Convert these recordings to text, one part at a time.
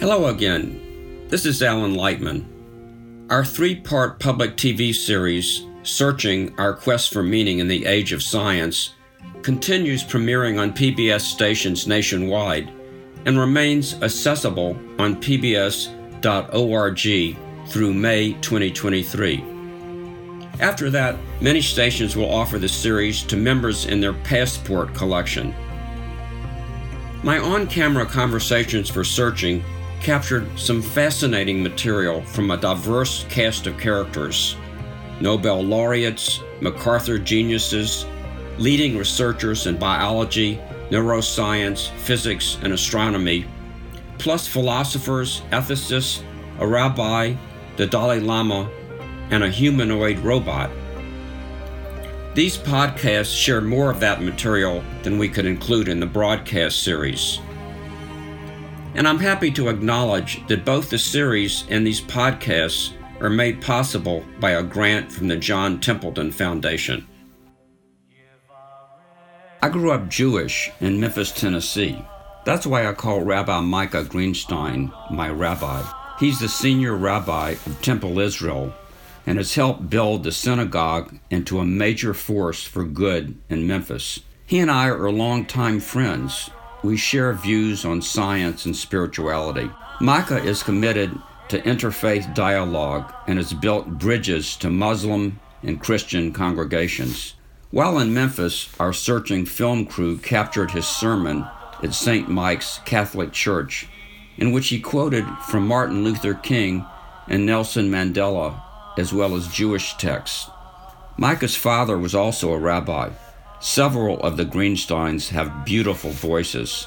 Hello again. This is Alan Lightman. Our three part public TV series, Searching Our Quest for Meaning in the Age of Science, continues premiering on PBS stations nationwide and remains accessible on pbs.org through May 2023. After that, many stations will offer the series to members in their Passport collection. My on camera conversations for Searching captured some fascinating material from a diverse cast of characters Nobel laureates, MacArthur geniuses, leading researchers in biology, neuroscience, physics, and astronomy, plus philosophers, ethicists, a rabbi, the Dalai Lama, and a humanoid robot. These podcasts share more of that material than we could include in the broadcast series. And I'm happy to acknowledge that both the series and these podcasts are made possible by a grant from the John Templeton Foundation. I grew up Jewish in Memphis, Tennessee. That's why I call Rabbi Micah Greenstein my rabbi. He's the senior rabbi of Temple Israel and has helped build the synagogue into a major force for good in Memphis. He and I are longtime friends. We share views on science and spirituality. Micah is committed to interfaith dialogue and has built bridges to Muslim and Christian congregations. While in Memphis, our searching film crew captured his sermon at St. Mike's Catholic Church, in which he quoted from Martin Luther King and Nelson Mandela as well as Jewish texts. Micah's father was also a rabbi. Several of the Greensteins have beautiful voices.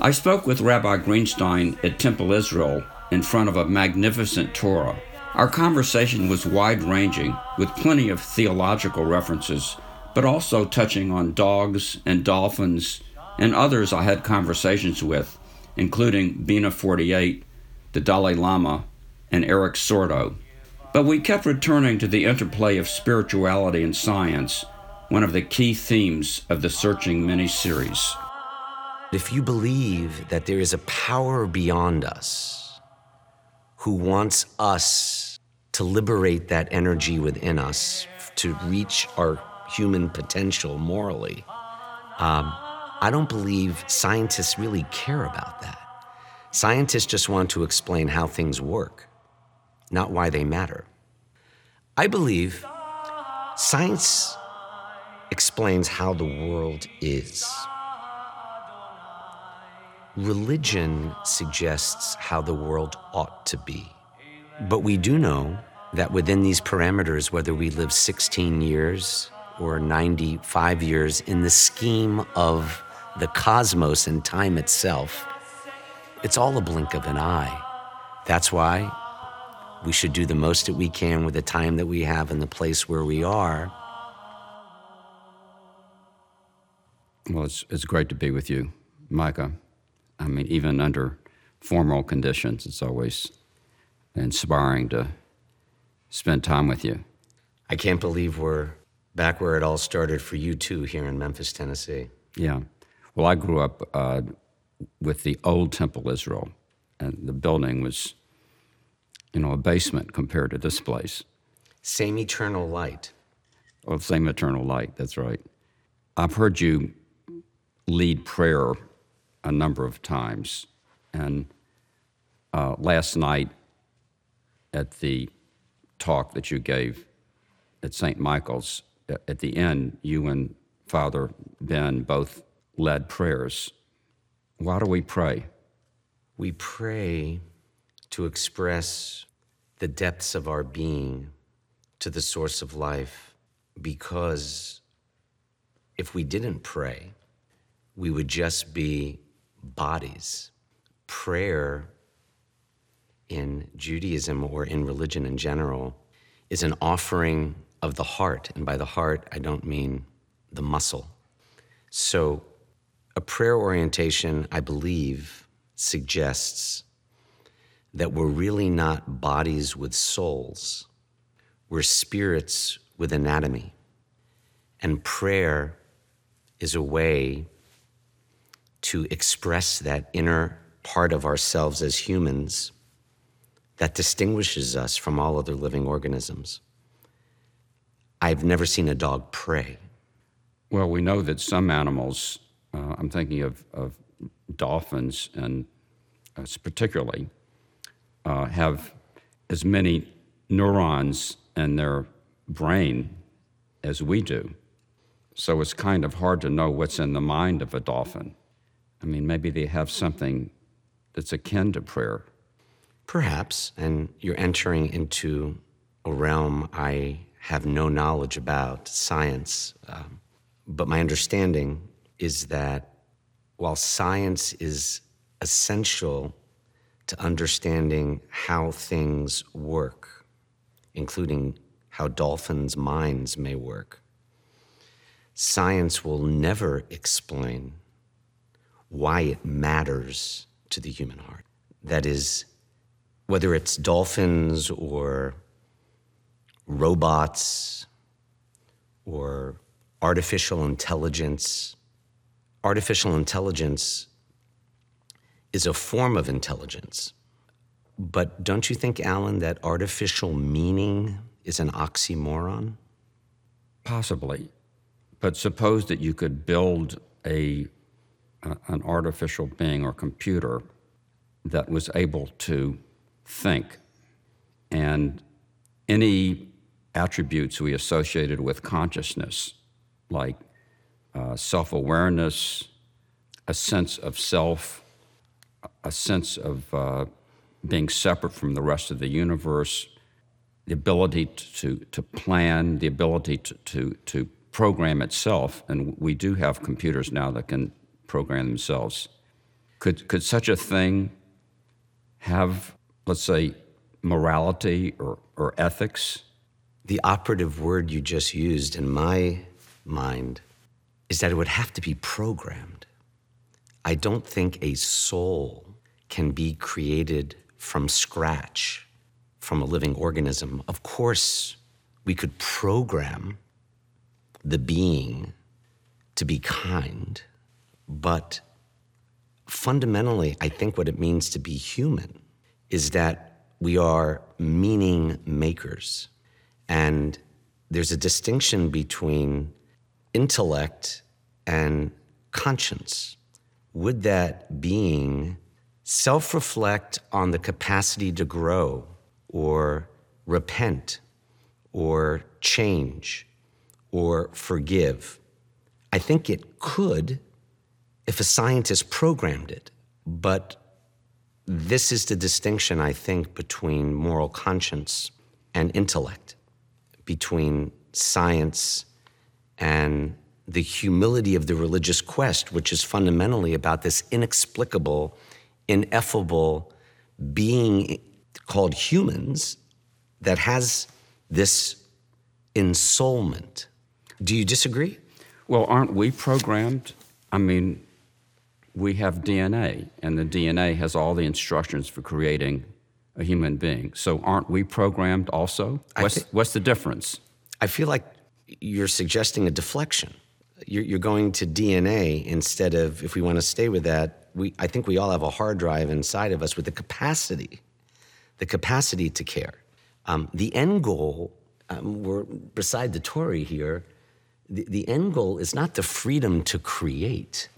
I spoke with Rabbi Greenstein at Temple Israel in front of a magnificent Torah. Our conversation was wide ranging, with plenty of theological references, but also touching on dogs and dolphins and others I had conversations with, including Bina 48, the Dalai Lama, and Erik Sorto. But we kept returning to the interplay of spirituality and science, one of the key themes of the Searching mini series. If you believe that there is a power beyond us who wants us to liberate that energy within us to reach our human potential morally, um, I don't believe scientists really care about that. Scientists just want to explain how things work not why they matter. I believe science explains how the world is. Religion suggests how the world ought to be. But we do know that within these parameters, whether we live 16 years or 95 years in the scheme of the cosmos and time itself, it's all a blink of an eye. That's why we should do the most that we can with the time that we have and the place where we are. Well, it's, it's great to be with you, Micah. I mean, even under formal conditions, it's always inspiring to spend time with you. I can't believe we're back where it all started for you, too, here in Memphis, Tennessee. Yeah. Well, I grew up uh, with the old Temple Israel, and the building was you know, a basement compared to this place. Same eternal light. Oh, same eternal light, that's right. I've heard you lead prayer a number of times. And uh, last night at the talk that you gave at St. Michael's, at the end, you and Father Ben both led prayers. Why do we pray? We pray to express the depths of our being to the source of life because if we didn't pray, we would just be bodies. Prayer in Judaism or in religion in general is an offering of the heart. And by the heart, I don't mean the muscle. So, a prayer orientation, I believe, suggests that we're really not bodies with souls, we're spirits with anatomy. And prayer is a way to express that inner part of ourselves as humans that distinguishes us from all other living organisms. I've never seen a dog pray. Well, we know that some animals, uh, I'm thinking of, of dolphins and uh, particularly, uh, have as many neurons in their brain as we do. So it's kind of hard to know what's in the mind of a dolphin. I mean, maybe they have something that's akin to prayer. Perhaps, and you're entering into a realm I have no knowledge about, science. Um, but my understanding is that while science is essential to understanding how things work, including how dolphins' minds may work, science will never explain why it matters to the human heart. That is, whether it's dolphins or robots or artificial intelligence. Artificial intelligence is a form of intelligence. But don't you think, Alan, that artificial meaning is an oxymoron? Possibly. But suppose that you could build a, an artificial being or computer that was able to think. And any attributes we associated with consciousness, like uh, self awareness, a sense of self, a sense of uh, being separate from the rest of the universe, the ability to, to plan, the ability to, to, to program itself. And we do have computers now that can program themselves. Could, could such a thing have, let's say, morality or, or ethics? The operative word you just used in my mind is that it would have to be programmed. I don't think a soul can be created from scratch from a living organism. Of course, we could program the being to be kind, but fundamentally, I think what it means to be human is that we are meaning makers. And there's a distinction between intellect and conscience. Would that being self reflect on the capacity to grow or repent or change or forgive? I think it could if a scientist programmed it, but this is the distinction, I think, between moral conscience and intellect, between science and the humility of the religious quest, which is fundamentally about this inexplicable, ineffable being called humans that has this ensoulment. Do you disagree? Well, aren't we programmed? I mean, we have DNA, and the DNA has all the instructions for creating a human being. So aren't we programmed also? What's, th- what's the difference? I feel like you're suggesting a deflection. You're, you're, going to DNA instead of, if we want to stay with that, we, I think we all have a hard drive inside of us with the capacity, the capacity to care. Um, the end goal, um, we're beside the Torah here, the, the end goal is not the freedom to create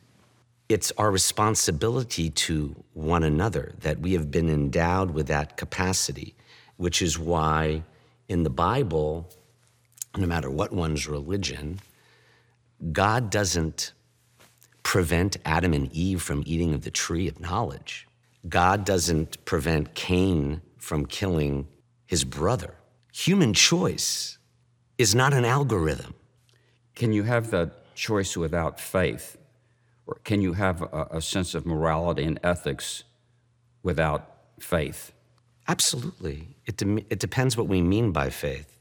it's our responsibility to one another that we have been endowed with that capacity, which is why in the Bible, no matter what one's religion, God doesn't prevent Adam and Eve from eating of the tree of knowledge. God doesn't prevent Cain from killing his brother. Human choice is not an algorithm. Can you have that choice without faith? Or can you have a, a sense of morality and ethics without faith? Absolutely. It, de- it depends what we mean by faith.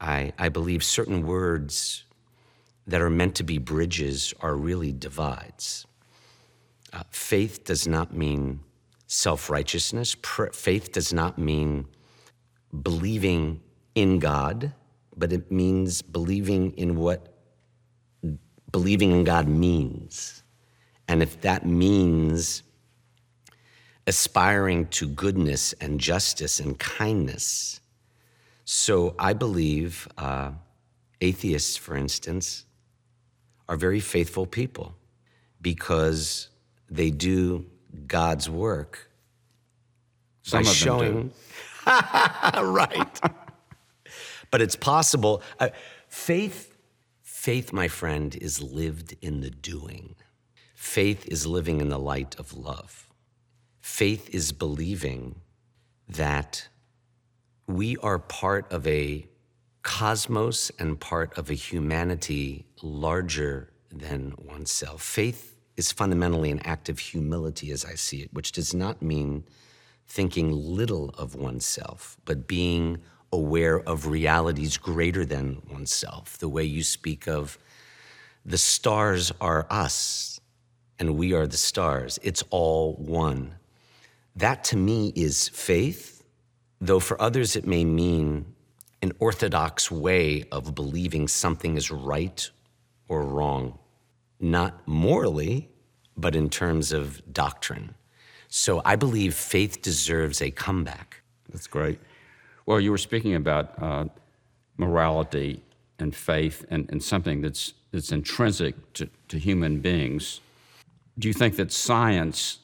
I, I believe certain words that are meant to be bridges are really divides. Uh, faith does not mean self righteousness, Pr- faith does not mean believing in God, but it means believing in what believing in God means. And if that means aspiring to goodness and justice and kindness. So I believe uh, atheists, for instance, are very faithful people because they do God's work Some by of them do. showing. right. but it's possible. Uh, faith, faith, my friend, is lived in the doing. Faith is living in the light of love. Faith is believing that we are part of a cosmos and part of a humanity larger than oneself. Faith is fundamentally an act of humility, as I see it, which does not mean thinking little of oneself, but being aware of realities greater than oneself. The way you speak of the stars are us and we are the stars, it's all one. That to me is faith, though for others it may mean an orthodox way of believing something is right or wrong, not morally, but in terms of doctrine. So I believe faith deserves a comeback. That's great. Well, you were speaking about uh, morality and faith and, and something that's, that's intrinsic to, to human beings. Do you think that science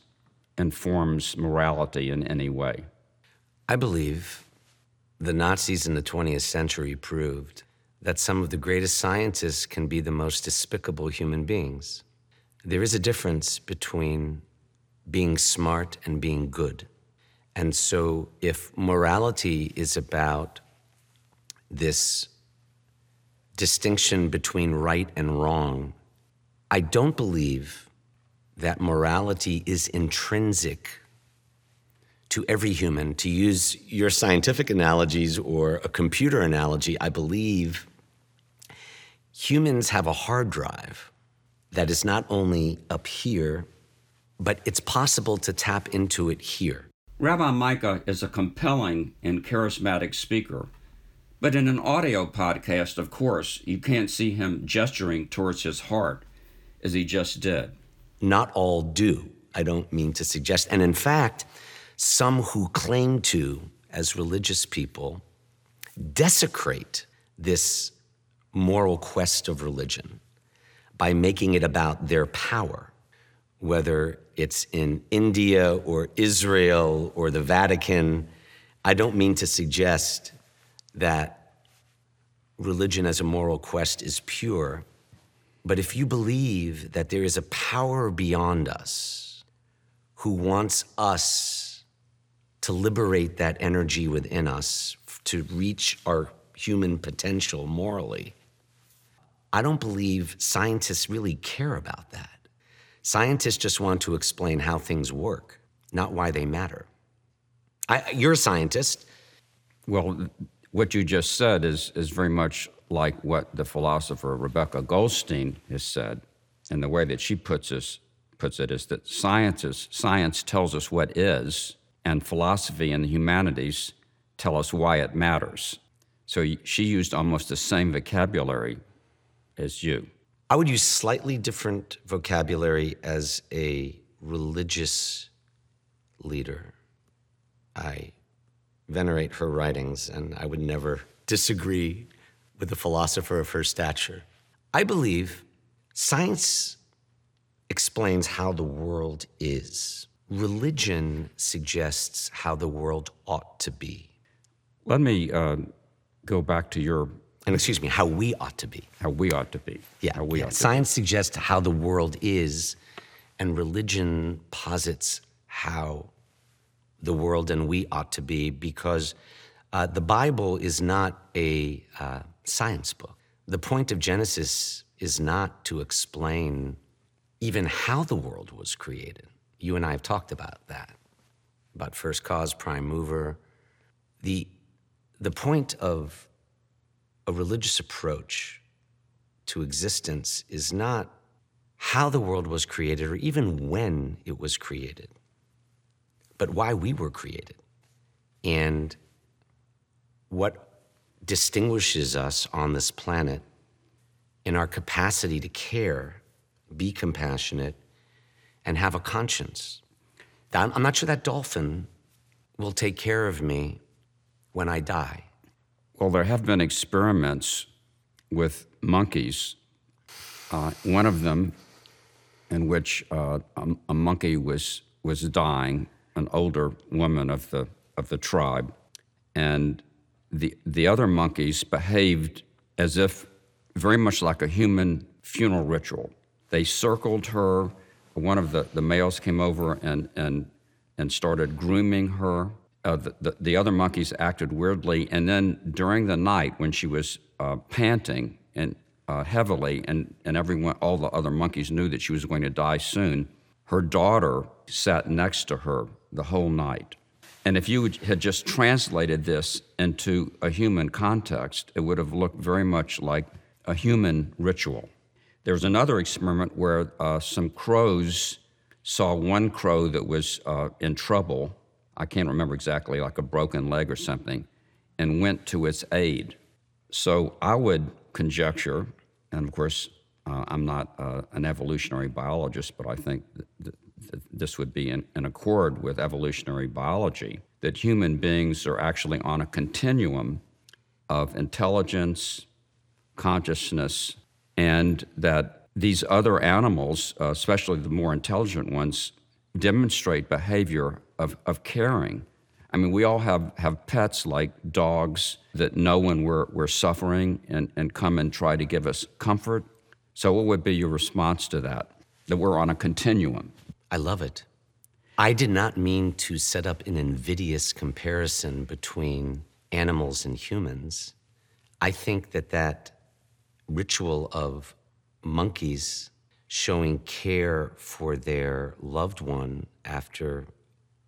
informs morality in any way? I believe the Nazis in the 20th century proved that some of the greatest scientists can be the most despicable human beings. There is a difference between being smart and being good. And so, if morality is about this distinction between right and wrong, I don't believe that morality is intrinsic to every human. To use your scientific analogies or a computer analogy, I believe humans have a hard drive that is not only up here, but it's possible to tap into it here. Rabbi Micah is a compelling and charismatic speaker, but in an audio podcast, of course, you can't see him gesturing towards his heart as he just did. Not all do, I don't mean to suggest. And in fact, some who claim to, as religious people, desecrate this moral quest of religion by making it about their power, whether it's in India or Israel or the Vatican. I don't mean to suggest that religion as a moral quest is pure, but if you believe that there is a power beyond us who wants us to liberate that energy within us to reach our human potential morally, I don't believe scientists really care about that. Scientists just want to explain how things work, not why they matter. I, you're a scientist. Well, what you just said is, is very much like what the philosopher Rebecca Goldstein has said. And the way that she puts, this, puts it is that science, science tells us what is, and philosophy and the humanities tell us why it matters. So she used almost the same vocabulary as you. I would use slightly different vocabulary as a religious leader. I venerate her writings, and I would never disagree with a philosopher of her stature. I believe science explains how the world is. Religion suggests how the world ought to be. Let me uh, go back to your And excuse me, how we ought to be. how we ought to be. Yeah, how we yeah. ought to Science suggests how the world is, and religion posits how the world and we ought to be because uh, the Bible is not a uh, science book. The point of Genesis is not to explain even how the world was created. You and I have talked about that, about first cause, prime mover. The, the point of a religious approach to existence is not how the world was created or even when it was created, but why we were created. And what distinguishes us on this planet in our capacity to care, be compassionate, and have a conscience. I'm not sure that dolphin will take care of me when I die. Well, there have been experiments with monkeys. Uh, one of them, in which uh, a, a, monkey was was dying, an older woman of the of the tribe, and the the other monkeys behaved as if very much like a human funeral ritual. They circled her. One of the, the males came over and, and, and started grooming her. Uh, the, the, the, other monkeys acted weirdly. And then during the night, when she was uh, panting and uh, heavily, and, and everyone, all the other monkeys knew that she was going to die soon, her daughter sat next to her the whole night. And if you had just translated this into a human context, it would have looked very much like a human ritual. There was another experiment where uh, some crows saw one crow that was uh, in trouble. I can't remember exactly, like a broken leg or something, and went to its aid. So I would conjecture, and of course, uh, I'm not uh, an evolutionary biologist, but I think th- th- this would be in, in accord with evolutionary biology that human beings are actually on a continuum of intelligence, consciousness, and that these other animals, uh, especially the more intelligent ones, demonstrate behavior of, of caring. I mean, we all have, have pets like dogs that know when we're, we're suffering and, and come and try to give us comfort. So, what would be your response to that? That we're on a continuum. I love it. I did not mean to set up an invidious comparison between animals and humans. I think that that ritual of monkeys showing care for their loved one after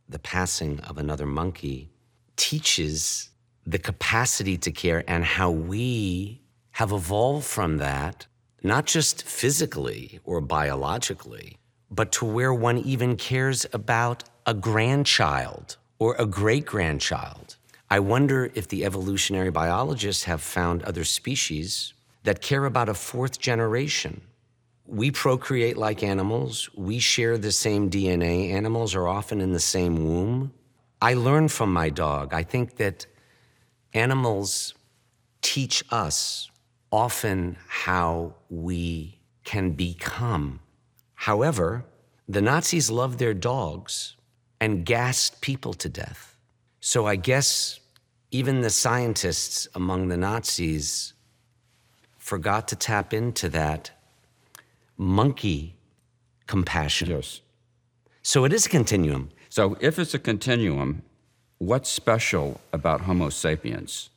the passing of another monkey teaches the capacity to care and how we have evolved from that, not just physically or biologically, but to where one even cares about a grandchild or a great grandchild. I wonder if the evolutionary biologists have found other species that care about a fourth generation. We procreate like animals. We share the same DNA. Animals are often in the same womb. I learn from my dog. I think that animals teach us often how we can become. However, the Nazis loved their dogs and gassed people to death. So I guess even the scientists among the Nazis forgot to tap into that monkey compassion. Yes. So it is a continuum. So if it's a continuum, what's special about Homo sapiens?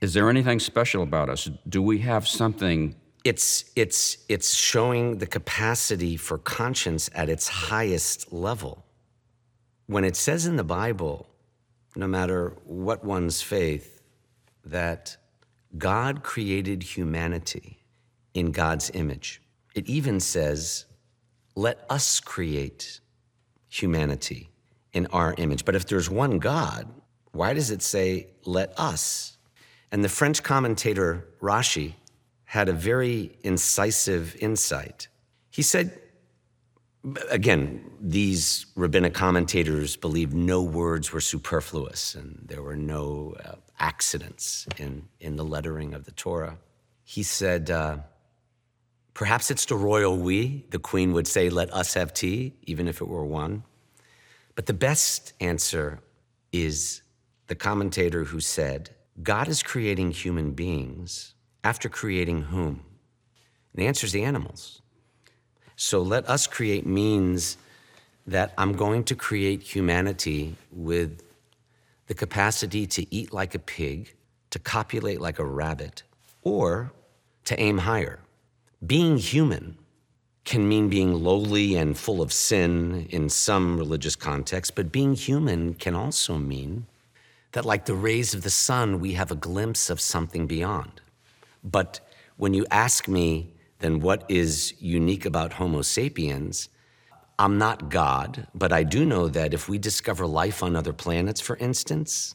Is there anything special about us? Do we have something? It's it's it's showing the capacity for conscience at its highest level. When it says in the Bible, no matter what one's faith, that God created humanity in God's image. It even says, let us create humanity in our image. But if there's one God, why does it say, let us? And the French commentator Rashi had a very incisive insight. He said, again, these rabbinic commentators believed no words were superfluous and there were no uh, accidents in, in the lettering of the Torah. He said, uh, Perhaps it's the royal we. The queen would say, Let us have tea, even if it were one. But the best answer is the commentator who said, God is creating human beings after creating whom? And the answer is the animals. So let us create means that I'm going to create humanity with the capacity to eat like a pig, to copulate like a rabbit, or to aim higher. Being human can mean being lowly and full of sin in some religious context, but being human can also mean that, like the rays of the sun, we have a glimpse of something beyond. But when you ask me, then what is unique about Homo sapiens? I'm not God, but I do know that if we discover life on other planets, for instance,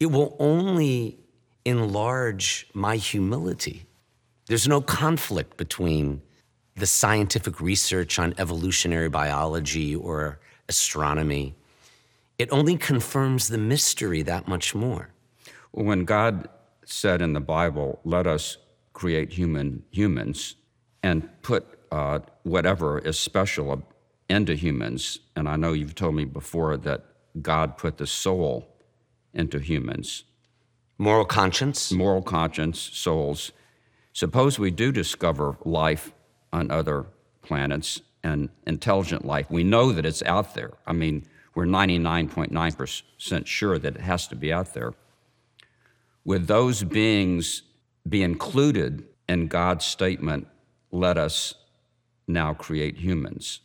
it will only enlarge my humility. There's no conflict between the scientific research on evolutionary biology or astronomy. It only confirms the mystery that much more. When God said in the Bible, let us create human humans and put uh, whatever is special into humans, and I know you've told me before that God put the soul into humans. Moral conscience? Moral conscience, souls. Suppose we do discover life on other planets and intelligent life. We know that it's out there. I mean, we're 99.9% sure that it has to be out there. Would those beings be included in God's statement, let us now create humans?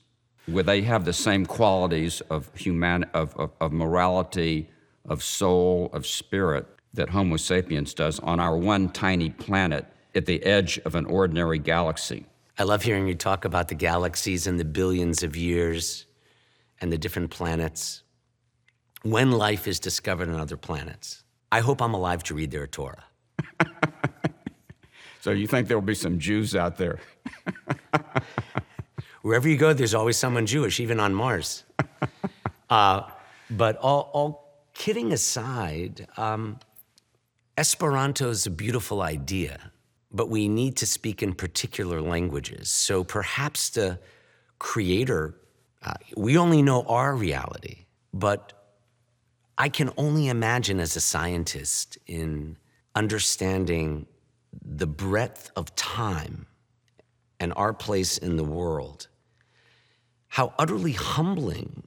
Would they have the same qualities of, human, of, of, of morality, of soul, of spirit that Homo sapiens does on our one tiny planet at the edge of an ordinary galaxy? I love hearing you talk about the galaxies and the billions of years and the different planets. When life is discovered on other planets, I hope I'm alive to read their Torah. so you think there will be some Jews out there? Wherever you go, there's always someone Jewish, even on Mars. Uh, but all, all, kidding aside, um, Esperanto is a beautiful idea, but we need to speak in particular languages. So perhaps the creator, uh, we only know our reality, but I can only imagine as a scientist in understanding the breadth of time and our place in the world, how utterly humbling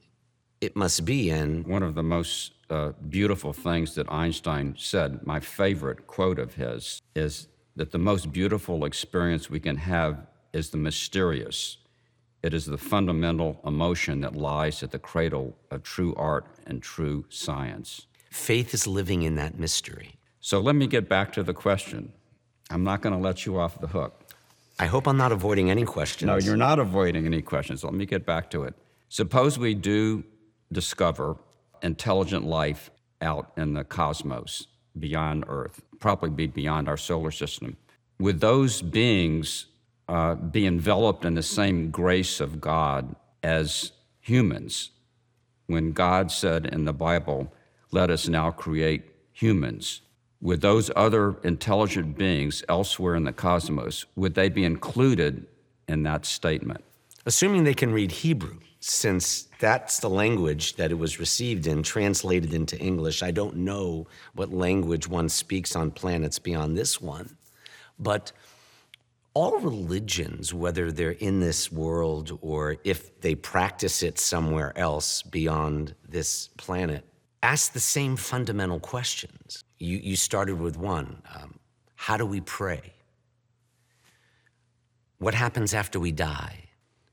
it must be. And one of the most uh, beautiful things that Einstein said, my favorite quote of his, is that the most beautiful experience we can have is the mysterious. It is the fundamental emotion that lies at the cradle of true art and true science. Faith is living in that mystery. So let me get back to the question. I'm not going to let you off the hook. I hope I'm not avoiding any questions. No, you're not avoiding any questions. Let me get back to it. Suppose we do discover intelligent life out in the cosmos beyond Earth, probably be beyond our solar system. Would those beings uh, be enveloped in the same grace of God as humans? When God said in the Bible, let us now create humans would those other intelligent beings elsewhere in the cosmos, would they be included in that statement? Assuming they can read Hebrew, since that's the language that it was received in, translated into English. I don't know what language one speaks on planets beyond this one, but all religions, whether they're in this world or if they practice it somewhere else beyond this planet, ask the same fundamental questions. You, you started with one um, How do we pray? What happens after we die?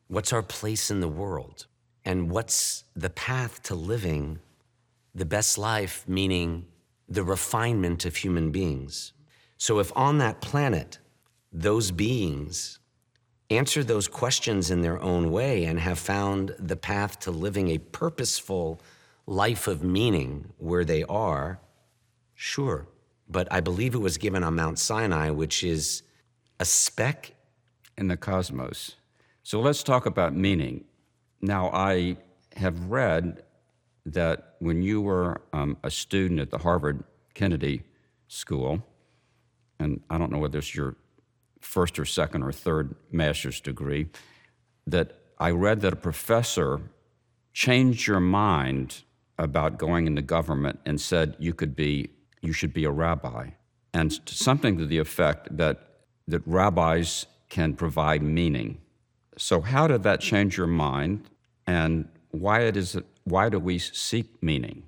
What's our place in the world? And what's the path to living the best life, meaning the refinement of human beings? So, if on that planet, those beings answer those questions in their own way and have found the path to living a purposeful life of meaning where they are, sure. But I believe it was given on Mount Sinai, which is a speck in the cosmos. So let's talk about meaning. Now, I have read that when you were um, a student at the Harvard Kennedy School, and I don't know whether it's your first or second or third master's degree, that I read that a professor changed your mind about going into government and said you could be you should be a rabbi and something to the effect that that rabbis can provide meaning so how did that change your mind and why it is why do we seek meaning?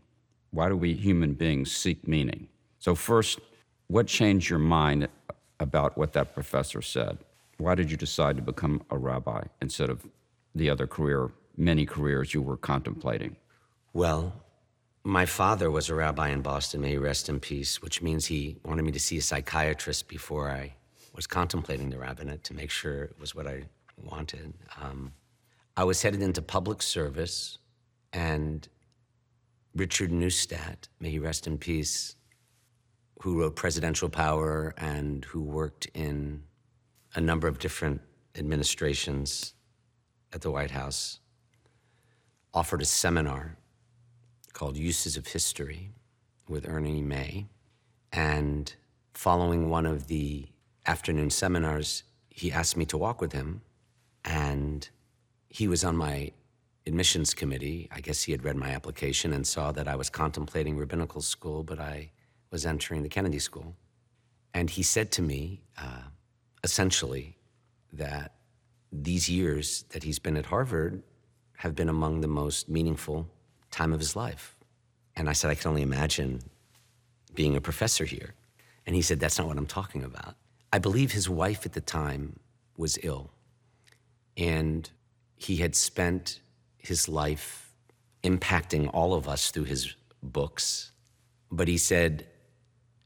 Why do we human beings seek meaning? So first what changed your mind about what that professor said? Why did you decide to become a rabbi instead of the other career many careers you were contemplating? Well, my father was a rabbi in Boston, may he rest in peace, which means he wanted me to see a psychiatrist before I was contemplating the rabbinate to make sure it was what I wanted. Um, I was headed into public service, and Richard Neustadt, may he rest in peace, who wrote Presidential Power and who worked in a number of different administrations at the White House, offered a seminar called Uses of History with Ernie May. And following one of the afternoon seminars, he asked me to walk with him. And he was on my admissions committee. I guess he had read my application and saw that I was contemplating rabbinical school, but I was entering the Kennedy School. And he said to me, uh, essentially, that these years that he's been at Harvard have been among the most meaningful time of his life. And I said, I can only imagine being a professor here. And he said, That's not what I'm talking about. I believe his wife at the time was ill. And he had spent his life impacting all of us through his books. But he said,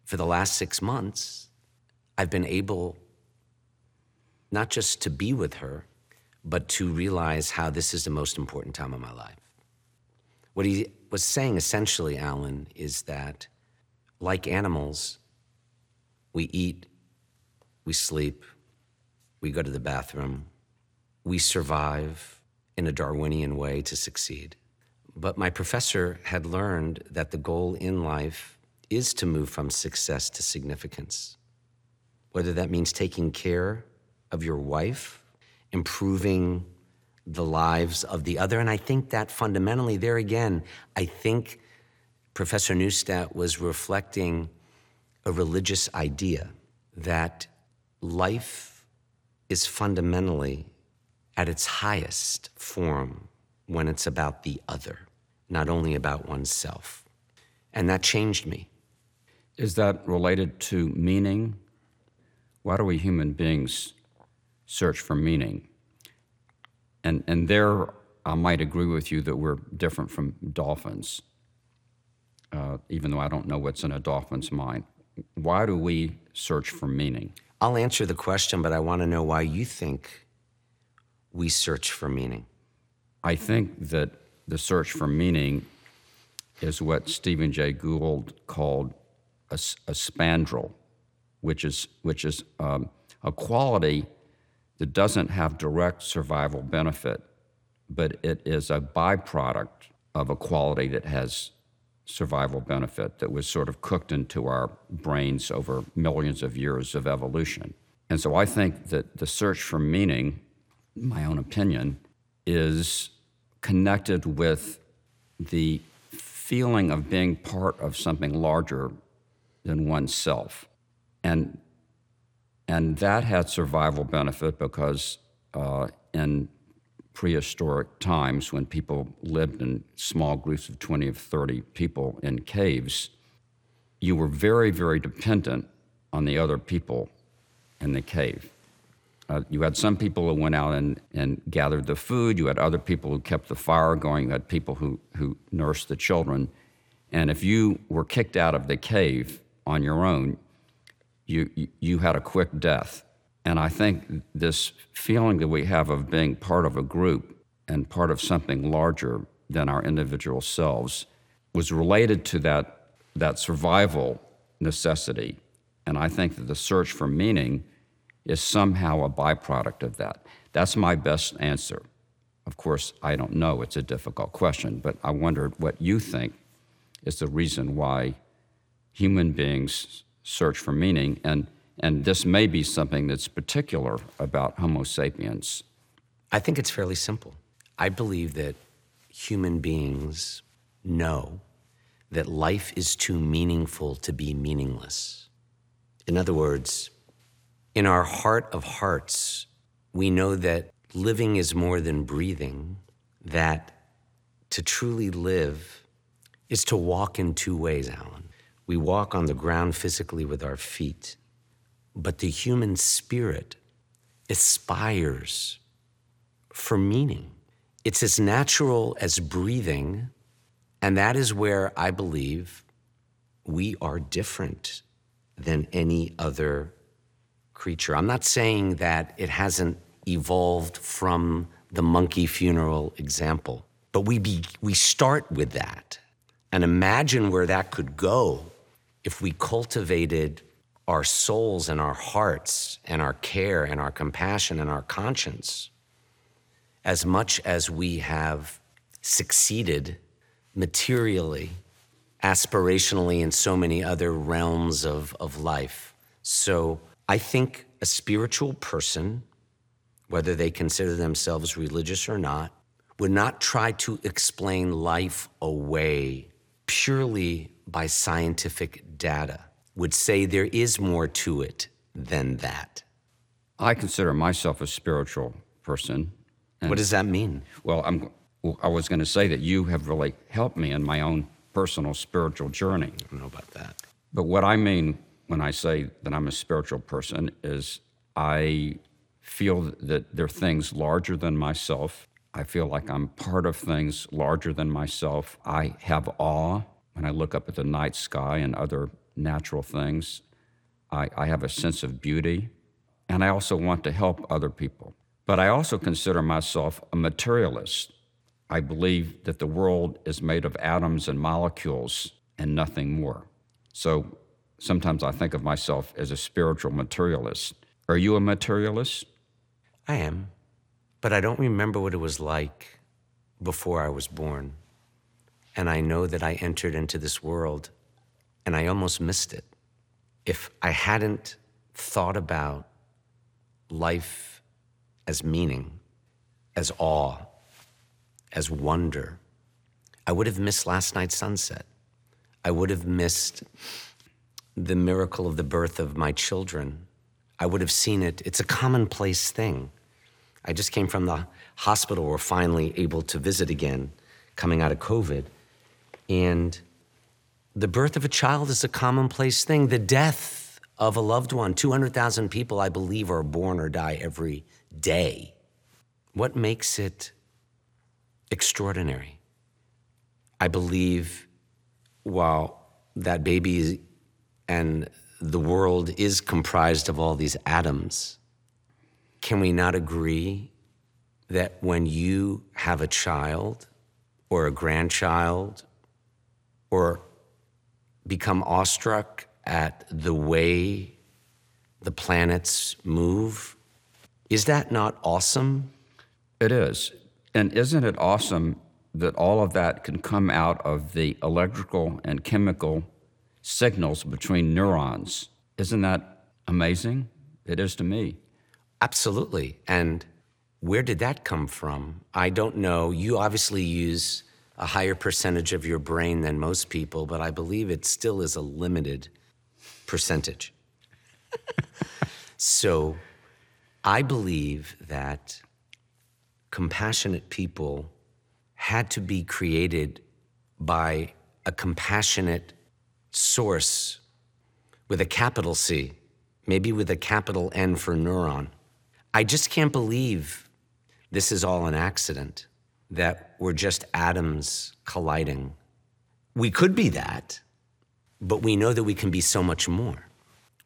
For the last six months, I've been able not just to be with her, but to realize how this is the most important time of my life. What he was saying essentially, Alan, is that like animals, we eat, we sleep, we go to the bathroom, we survive in a Darwinian way to succeed. But my professor had learned that the goal in life is to move from success to significance. Whether that means taking care of your wife, improving the lives of the other. And I think that fundamentally, there again, I think Professor Neustadt was reflecting a religious idea that life is fundamentally at its highest form when it's about the other, not only about oneself. And that changed me. Is that related to meaning? Why do we human beings search for meaning? And, and there, I might agree with you that we're different from dolphins, uh, even though I don't know what's in a dolphin's mind. Why do we search for meaning? I'll answer the question, but I want to know why you think we search for meaning. I think that the search for meaning is what Stephen Jay Gould called a, a spandrel, which is, which is um, a quality that doesn't have direct survival benefit, but it is a byproduct of a quality that has survival benefit that was sort of cooked into our brains over millions of years of evolution. And so I think that the search for meaning my own opinion, is connected with the feeling of being part of something larger than oneself. And, and that had survival benefit because uh, in prehistoric times, when people lived in small groups of 20 or 30 people in caves, you were very, very dependent on the other people in the cave. Uh, you had some people who went out and, and gathered the food. You had other people who kept the fire going. You had people who, who nursed the children. And if you were kicked out of the cave on your own, you, you, had a quick death. And I think this feeling that we have of being part of a group and part of something larger than our individual selves was related to that, that survival necessity. And I think that the search for meaning is somehow a byproduct of that. That's my best answer. Of course, I don't know. It's a difficult question, but I wondered what you think is the reason why human beings search for meaning. And, and this may be something that's particular about Homo sapiens. I think it's fairly simple. I believe that human beings know that life is too meaningful to be meaningless. In other words, in our heart of hearts, we know that living is more than breathing, that to truly live is to walk in two ways, Alan. We walk on the ground physically with our feet, but the human spirit aspires for meaning. It's as natural as breathing, and that is where I believe we are different than any other creature. I'm not saying that it hasn't evolved from the monkey funeral example, but we, be, we start with that. And imagine where that could go if we cultivated our souls and our hearts and our care and our compassion and our conscience as much as we have succeeded materially, aspirationally, in so many other realms of, of life. So I think a spiritual person, whether they consider themselves religious or not, would not try to explain life away purely by scientific data, would say there is more to it than that. I consider myself a spiritual person. What does that mean? Well, I'm, I was going to say that you have really helped me in my own personal spiritual journey. I don't know about that. But what I mean when I say that I'm a spiritual person is I feel that there are things larger than myself. I feel like I'm part of things larger than myself. I have awe when I look up at the night sky and other natural things. I, I have a sense of beauty, and I also want to help other people. But I also consider myself a materialist. I believe that the world is made of atoms and molecules and nothing more. So sometimes I think of myself as a spiritual materialist. Are you a materialist? I am, but I don't remember what it was like before I was born. And I know that I entered into this world and I almost missed it. If I hadn't thought about life as meaning, as awe, as wonder, I would have missed last night's sunset. I would have missed the miracle of the birth of my children. I would have seen it. It's a commonplace thing. I just came from the hospital. We're finally able to visit again, coming out of COVID. And the birth of a child is a commonplace thing. The death of a loved one, 200,000 people, I believe, are born or die every day. What makes it extraordinary? I believe while that baby and the world is comprised of all these atoms, can we not agree that when you have a child or a grandchild or become awestruck at the way the planets move, is that not awesome? It is. And isn't it awesome that all of that can come out of the electrical and chemical signals between neurons? Isn't that amazing? It is to me. Absolutely. And where did that come from? I don't know. You obviously use a higher percentage of your brain than most people, but I believe it still is a limited percentage. so I believe that compassionate people had to be created by a compassionate source with a capital C, maybe with a capital N for neuron. I just can't believe this is all an accident that we're just atoms colliding. We could be that, but we know that we can be so much more.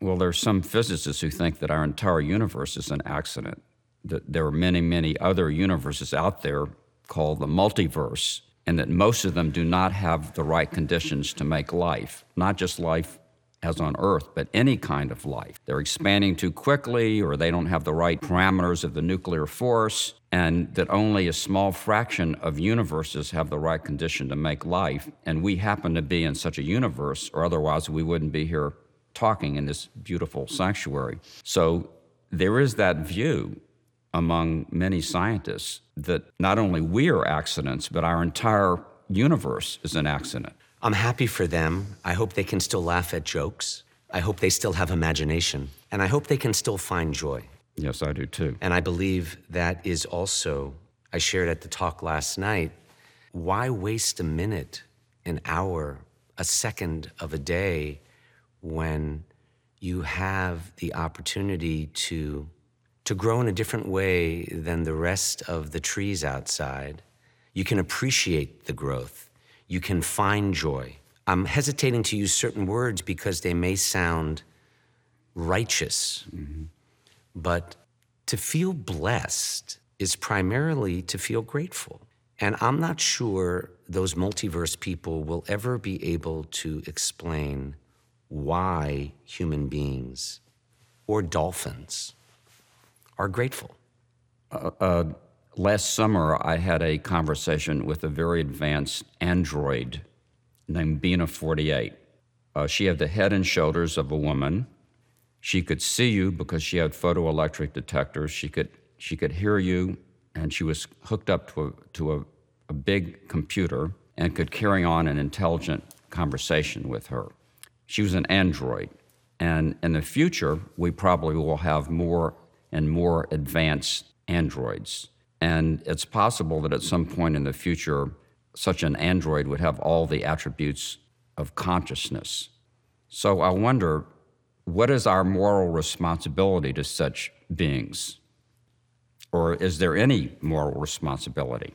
Well, there are some physicists who think that our entire universe is an accident, that there are many, many other universes out there called the multiverse, and that most of them do not have the right conditions to make life, not just life as on Earth, but any kind of life. They're expanding too quickly, or they don't have the right parameters of the nuclear force, and that only a small fraction of universes have the right condition to make life. And we happen to be in such a universe, or otherwise we wouldn't be here talking in this beautiful sanctuary. So there is that view among many scientists that not only we are accidents, but our entire universe is an accident. I'm happy for them. I hope they can still laugh at jokes. I hope they still have imagination. And I hope they can still find joy. Yes, I do too. And I believe that is also, I shared at the talk last night, why waste a minute, an hour, a second of a day when you have the opportunity to, to grow in a different way than the rest of the trees outside? You can appreciate the growth you can find joy. I'm hesitating to use certain words because they may sound righteous, mm-hmm. but to feel blessed is primarily to feel grateful. And I'm not sure those multiverse people will ever be able to explain why human beings or dolphins are grateful. Uh, uh, last summer, I had a conversation with a very advanced android named Bina 48. Uh, she had the head and shoulders of a woman. She could see you because she had photoelectric detectors. She could, she could hear you, and she was hooked up to, a, to a, a big computer and could carry on an intelligent conversation with her. She was an android. And in the future, we probably will have more and more advanced androids. And it's possible that at some point in the future, such an android would have all the attributes of consciousness. So I wonder what is our moral responsibility to such beings? Or is there any moral responsibility?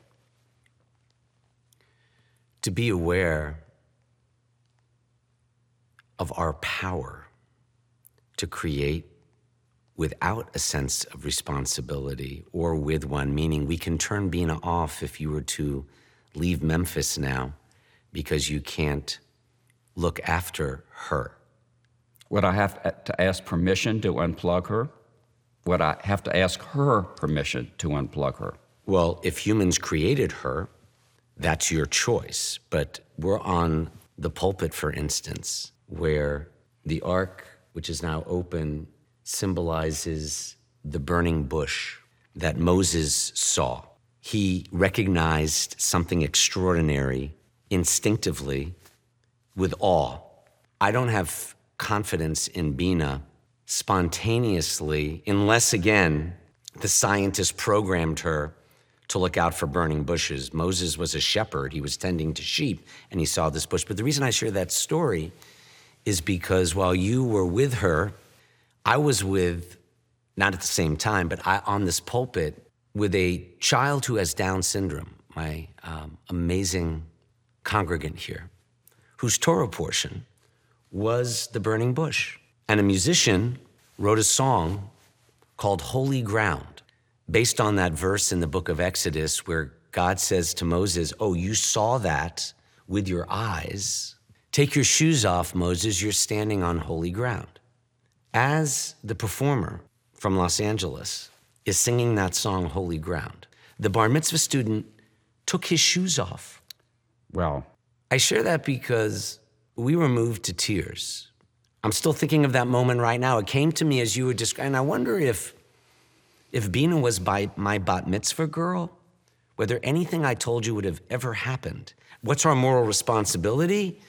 To be aware of our power to create without a sense of responsibility or with one, meaning we can turn Bina off if you were to leave Memphis now because you can't look after her. Would I have to ask permission to unplug her? Would I have to ask her permission to unplug her? Well, if humans created her, that's your choice. But we're on the pulpit, for instance, where the ark, which is now open, symbolizes the burning bush that Moses saw. He recognized something extraordinary instinctively with awe. I don't have confidence in Bina spontaneously, unless again, the scientist programmed her to look out for burning bushes. Moses was a shepherd, he was tending to sheep, and he saw this bush. But the reason I share that story is because while you were with her, I was with, not at the same time, but I, on this pulpit with a child who has Down syndrome, my um, amazing congregant here, whose Torah portion was the burning bush. And a musician wrote a song called Holy Ground, based on that verse in the book of Exodus where God says to Moses, Oh, you saw that with your eyes. Take your shoes off, Moses, you're standing on holy ground as the performer from Los Angeles is singing that song, Holy Ground, the bar mitzvah student took his shoes off. Well, I share that because we were moved to tears. I'm still thinking of that moment right now. It came to me as you were describing. And I wonder if, if Bina was by my bat mitzvah girl, whether anything I told you would have ever happened. What's our moral responsibility?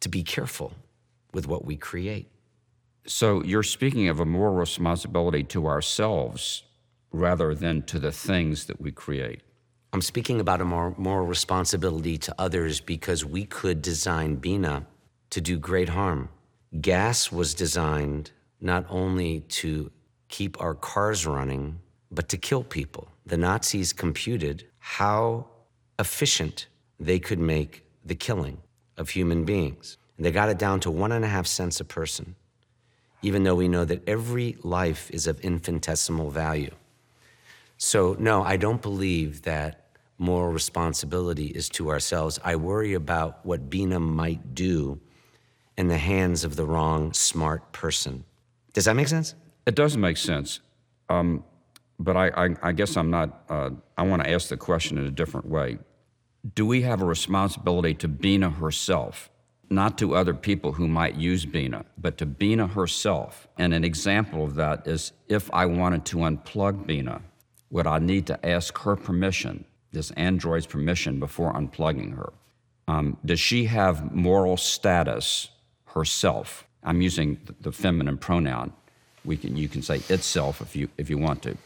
To be careful with what we create. So you're speaking of a moral responsibility to ourselves rather than to the things that we create. I'm speaking about a moral responsibility to others because we could design Bina to do great harm. Gas was designed not only to keep our cars running, but to kill people. The Nazis computed how efficient they could make the killing of human beings. And they got it down to one and a half cents a person even though we know that every life is of infinitesimal value. So, no, I don't believe that moral responsibility is to ourselves. I worry about what Bina might do in the hands of the wrong, smart person. Does that make sense? It doesn't make sense. Um, but I, I, I, guess I'm not, uh, I want to ask the question in a different way. Do we have a responsibility to Bina herself not to other people who might use Bina, but to Bina herself. And an example of that is if I wanted to unplug Bina, would I need to ask her permission, this android's permission, before unplugging her? Um, does she have moral status herself? I'm using the feminine pronoun. We can, you can say itself if you, if you want to.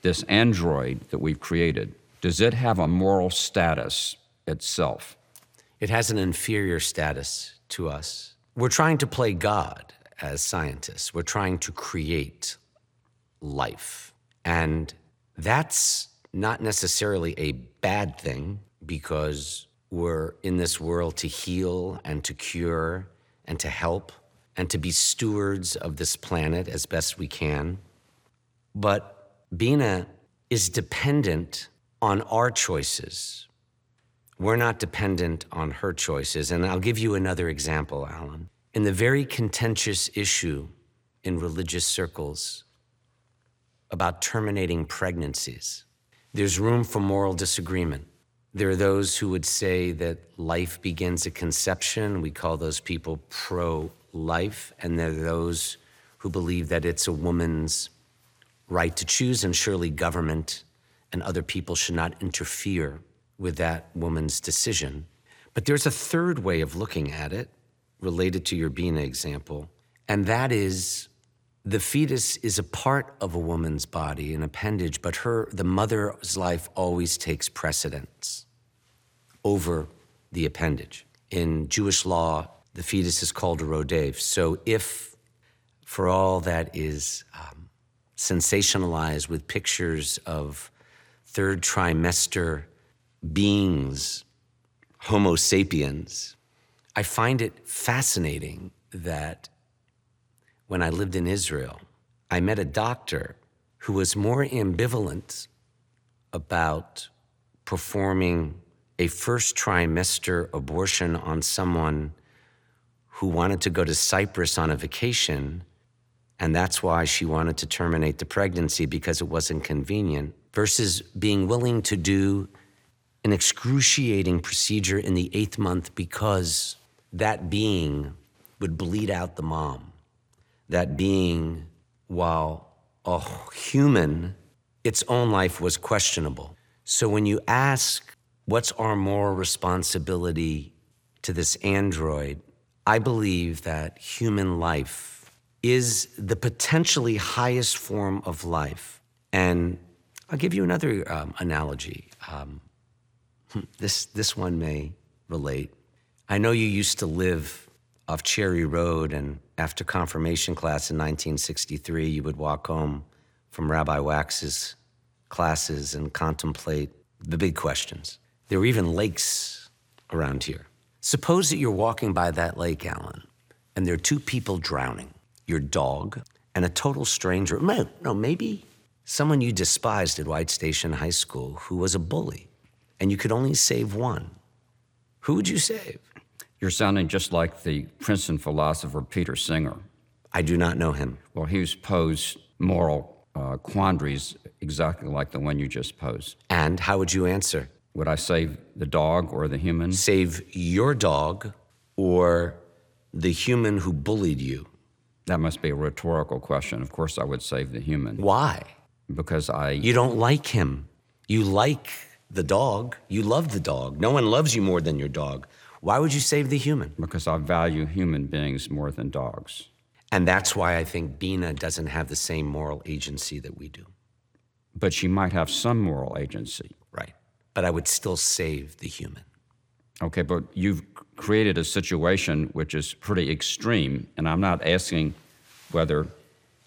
This android that we've created, does it have a moral status itself? It has an inferior status to us. We're trying to play God as scientists, we're trying to create life. And that's not necessarily a bad thing because we're in this world to heal and to cure and to help and to be stewards of this planet as best we can. But Bina is dependent on our choices we're not dependent on her choices. And I'll give you another example, Alan. In the very contentious issue in religious circles about terminating pregnancies, There's room for moral disagreement. There are those who would say that life begins at conception. We call those people pro life. And there are those who believe that it's a woman's right to choose, and surely government and other people should not interfere with that woman's decision. But there's a third way of looking at it related to your Bina example, and that is the fetus is a part of a woman's body, an appendage, but her, the mother's life always takes precedence over the appendage. In Jewish law, the fetus is called a rodef. So if, for all that is um, sensationalized with pictures of third trimester beings, Homo sapiens, I find it fascinating that when I lived in Israel, I met a doctor who was more ambivalent about performing a first trimester abortion on someone who wanted to go to Cyprus on a vacation, and that's why she wanted to terminate the pregnancy because it wasn't convenient, versus being willing to do an excruciating procedure in the eighth month because that being would bleed out the mom. That being, while a human, its own life was questionable. So when you ask, what's our moral responsibility to this android? I believe that human life is the potentially highest form of life. And I'll give you another um, analogy. Um, this, this one may relate. I know you used to live off Cherry Road, and after confirmation class in 1963, you would walk home from Rabbi Wax's classes and contemplate the big questions. There were even lakes around here. Suppose that you're walking by that lake, Alan, and there are two people drowning your dog and a total stranger. No, no, maybe someone you despised at White Station High School who was a bully, and you could only save one. Who would you save? You're sounding just like the Princeton philosopher Peter Singer. I do not know him. Well, he's posed moral uh, quandaries exactly like the one you just posed. And how would you answer? Would I save the dog or the human? Save your dog or the human who bullied you? That must be a rhetorical question. Of course, I would save the human. Why? Because I. You don't like him. You like the dog. You love the dog. No one loves you more than your dog. Why would you save the human? Because I value human beings more than dogs. And that's why I think Bina doesn't have the same moral agency that we do. But she might have some moral agency. Right. But I would still save the human. Okay, but you've created a situation which is pretty extreme, and I'm not asking whether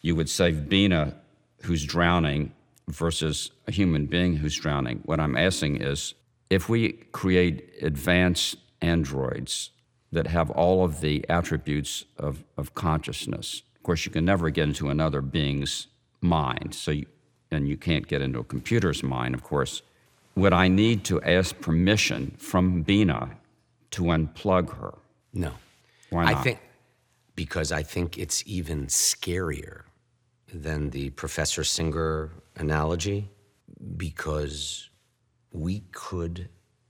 you would save Bina, who's drowning, versus a human being who's drowning. What I'm asking is if we create advanced androids that have all of the attributes of, of consciousness. Of course, you can never get into another being's mind, so you, and you can't get into a computer's mind, of course. Would I need to ask permission from Bina to unplug her? No. Why not? I think because I think it's even scarier than the Professor Singer analogy because we could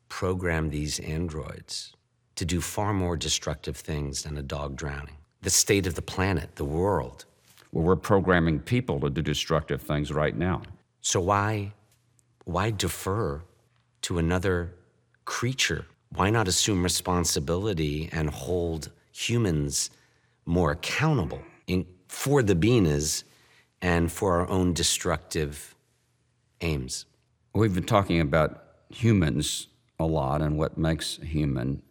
program these androids to do far more destructive things than a dog drowning. The state of the planet, the world. Well, we're programming people to do destructive things right now. So why, why defer to another creature? Why not assume responsibility and hold humans more accountable in, for the binas and for our own destructive aims? We've been talking about humans a lot and what makes human.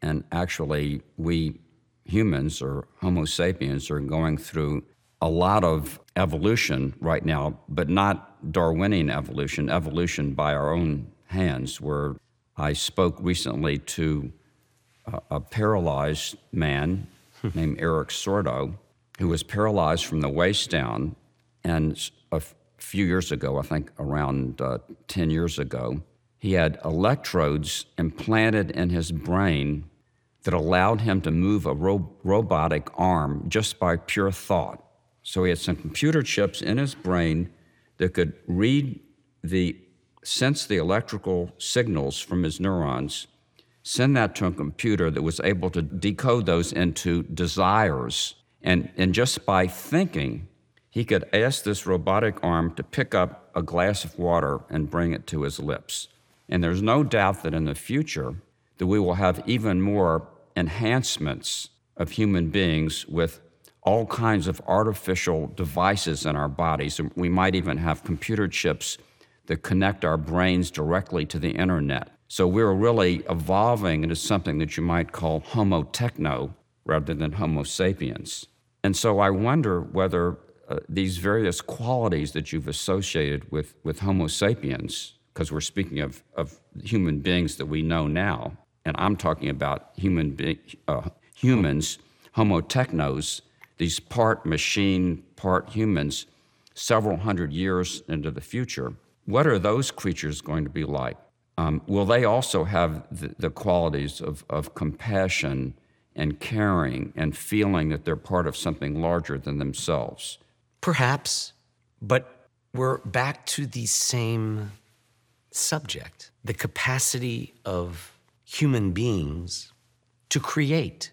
And actually, we humans or Homo sapiens are going through a lot of evolution right now, but not Darwinian evolution, evolution by our own hands. Where I spoke recently to a, a paralyzed man named Erik Sorto, who was paralyzed from the waist down. And a few years ago, I think around uh, 10 years ago, he had electrodes implanted in his brain that allowed him to move a ro- robotic arm just by pure thought. So he had some computer chips in his brain that could read the sense the electrical signals from his neurons, send that to a computer that was able to decode those into desires. And, and just by thinking, he could ask this robotic arm to pick up a glass of water and bring it to his lips. And there's no doubt that in the future that we will have even more enhancements of human beings with all kinds of artificial devices in our bodies. We might even have computer chips that connect our brains directly to the internet. So we're really evolving into something that you might call Homo techno rather than Homo sapiens. And so I wonder whether uh, these various qualities that you've associated with, with Homo sapiens, because we're speaking of, of human beings that we know now, and I'm talking about human be- uh, humans, Homo technos, these part machine, part humans, several hundred years into the future. What are those creatures going to be like? Um, will they also have the, the qualities of, of compassion and caring and feeling that they're part of something larger than themselves? Perhaps, but we're back to the same subject the capacity of human beings to create,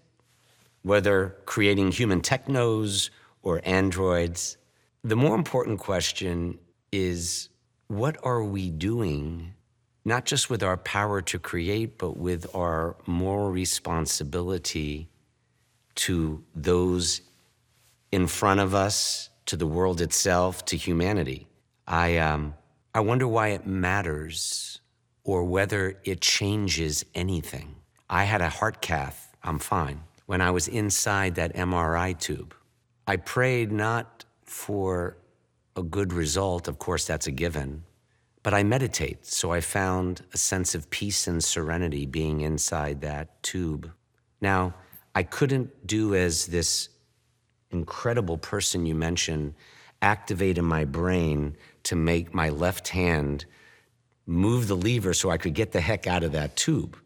whether creating human technos or androids. The more important question is what are we doing, not just with our power to create, but with our moral responsibility to those in front of us, to the world itself, to humanity? I, um, I wonder why it matters or whether it changes anything. I had a heart cath, I'm fine, when I was inside that MRI tube. I prayed not for a good result, of course, that's a given. But I meditate, so I found a sense of peace and serenity being inside that tube. Now, I couldn't do as this incredible person you mentioned activate in my brain to make my left hand move the lever so I could get the heck out of that tube.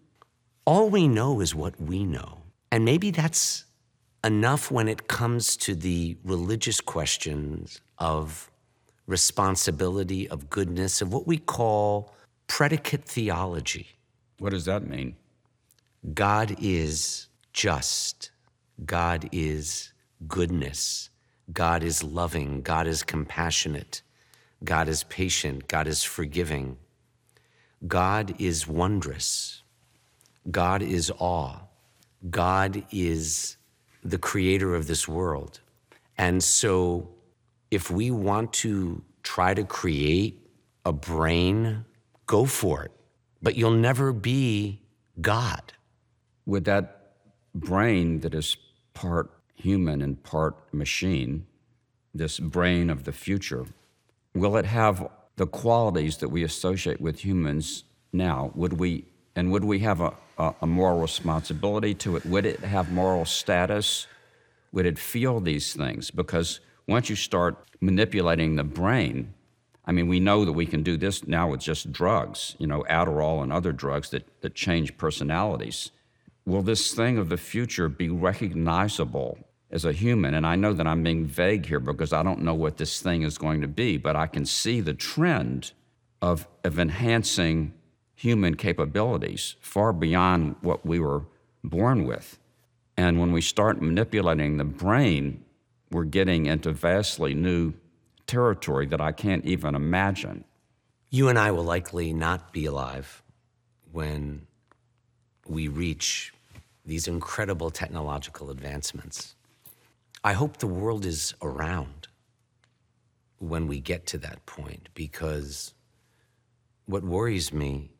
All we know is what we know. And maybe that's enough when it comes to the religious questions of responsibility, of goodness, of what we call predicate theology. What does that mean? God is just, God is goodness, God is loving, God is compassionate, God is patient, God is forgiving, God is wondrous, God is awe, God is the creator of this world. And so if we want to try to create a brain, go for it. But you'll never be God. With that brain that is part human and part machine, this brain of the future, will it have the qualities that we associate with humans now? Would we and would we have a, a, a moral responsibility to it? Would it have moral status? Would it feel these things? Because once you start manipulating the brain, I mean, we know that we can do this now with just drugs, you know, Adderall and other drugs that, that change personalities. Will this thing of the future be recognizable as a human? And I know that I'm being vague here because I don't know what this thing is going to be, but I can see the trend of, of enhancing human capabilities far beyond what we were born with. And when we start manipulating the brain, we're getting into vastly new territory that I can't even imagine. You and I will likely not be alive when we reach these incredible technological advancements. I hope the world is around when we get to that point because what worries me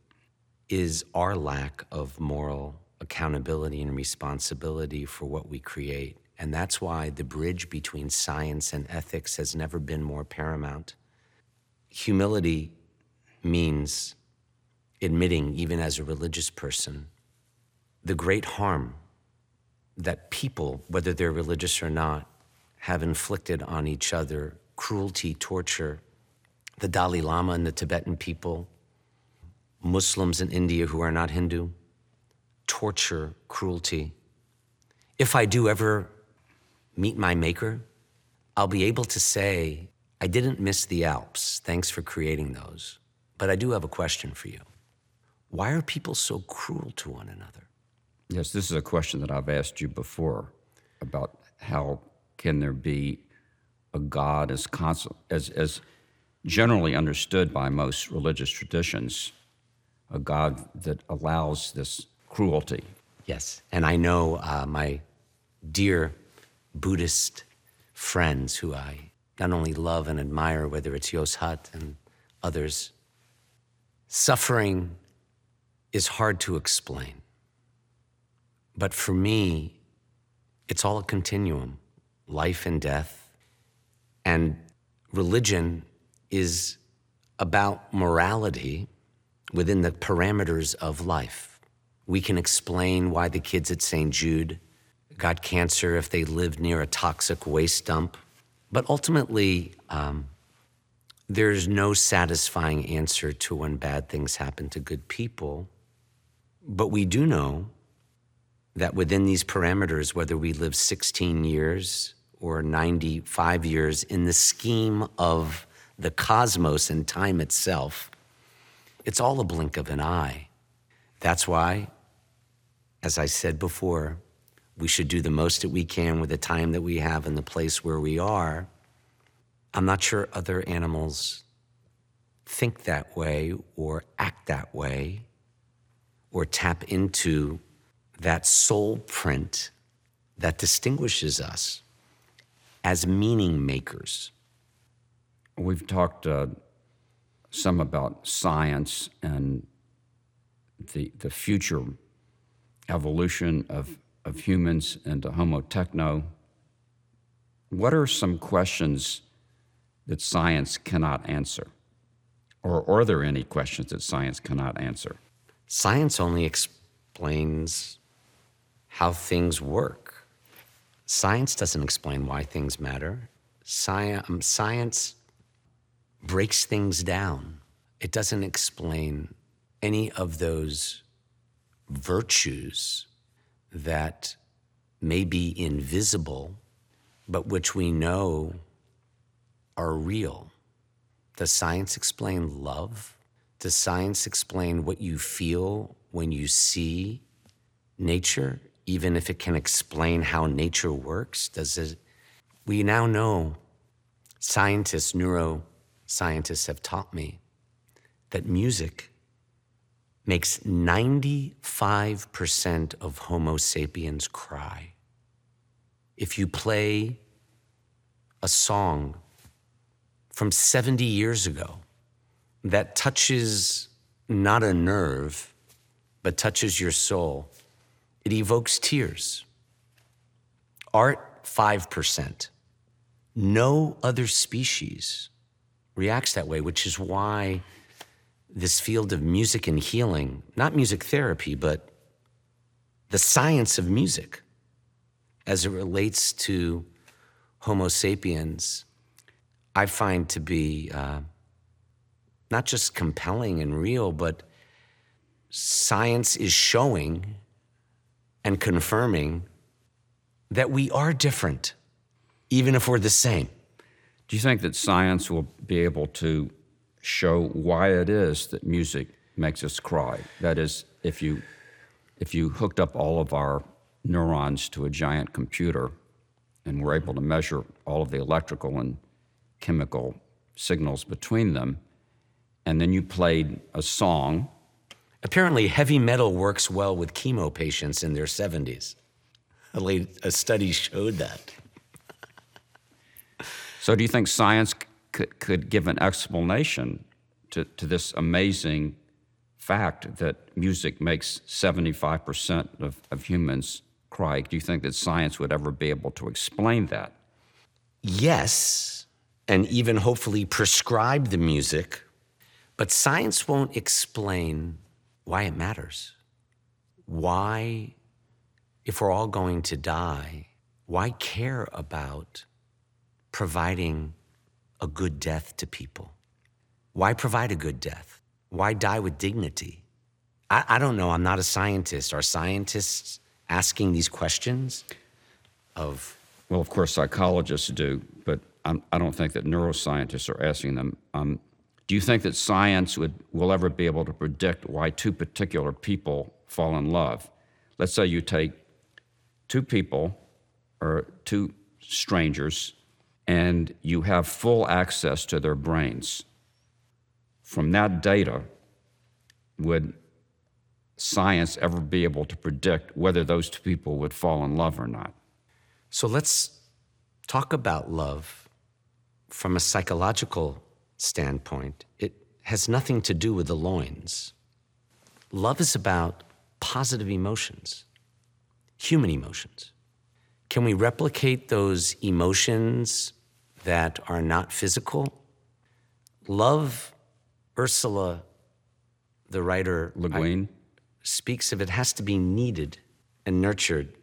is our lack of moral accountability and responsibility for what we create. And that's why the bridge between science and ethics has never been more paramount. Humility means admitting, even as a religious person, the great harm that people, whether they're religious or not, have inflicted on each other cruelty, torture. The Dalai Lama and the Tibetan people, Muslims in India who are not Hindu, torture, cruelty. If I do ever meet my maker, I'll be able to say, I didn't miss the Alps. Thanks for creating those. But I do have a question for you. Why are people so cruel to one another? Yes, this is a question that I've asked you before about how can there be a God as constant, as, as generally understood by most religious traditions, a God that allows this cruelty. Yes, and I know uh, my dear Buddhist friends who I not only love and admire, whether it's Yos Hut and others, suffering is hard to explain. But for me, it's all a continuum life and death. And religion is about morality within the parameters of life. We can explain why the kids at St. Jude got cancer if they lived near a toxic waste dump. But ultimately, um, there's no satisfying answer to when bad things happen to good people. But we do know that within these parameters, whether we live 16 years or 95 years in the scheme of the cosmos and time itself, it's all a blink of an eye. That's why, as I said before, we should do the most that we can with the time that we have and the place where we are. I'm not sure other animals think that way or act that way or tap into that soul print that distinguishes us as meaning makers. We've talked uh, some about science and the, the future evolution of, of humans into Homo techno. What are some questions that science cannot answer? Or are there any questions that science cannot answer? Science only explains how things work. Science doesn't explain why things matter. Science, um, science breaks things down. It doesn't explain any of those virtues that may be invisible, but which we know are real. Does science explain love? Does science explain what you feel when you see nature, even if it can explain how nature works? Does it? We now know, scientists, neuroscientists have taught me that music makes 95% of Homo sapiens cry. If you play a song from 70 years ago that touches not a nerve, but touches your soul, it evokes tears. Art, 5%. No other species reacts that way, which is why this field of music and healing, not music therapy, but the science of music as it relates to Homo sapiens, I find to be uh, not just compelling and real, but science is showing and confirming that we are different, even if we're the same. Do you think that science will be able to show why it is that music makes us cry? That is, if you if you hooked up all of our neurons to a giant computer and were able to measure all of the electrical and chemical signals between them, and then you played a song. Apparently, heavy metal works well with chemo patients in their 70s. A, late, a study showed that. So, do you think science could, could give an explanation to, to this amazing fact that music makes 75% of, of humans cry? Do you think that science would ever be able to explain that? Yes, and even hopefully prescribe the music, but science won't explain why it matters. Why, if we're all going to die, why care about providing a good death to people? Why provide a good death? Why die with dignity? I, I don't know. I'm not a scientist. Are scientists asking these questions of Well, of course, psychologists do, but I'm, I do not think that neuroscientists are asking them. Do you think that science would, will ever be able to predict why two particular people fall in love? Let's say you take two people or two strangers and you have full access to their brains. From that data, would science ever be able to predict whether those two people would fall in love or not? So let's talk about love from a psychological standpoint. It has nothing to do with the loins. Love is about positive emotions, human emotions. Can we replicate those emotions that are not physical? Love, Ursula, the writer, Le Guin? speaks of it has to be needed and nurtured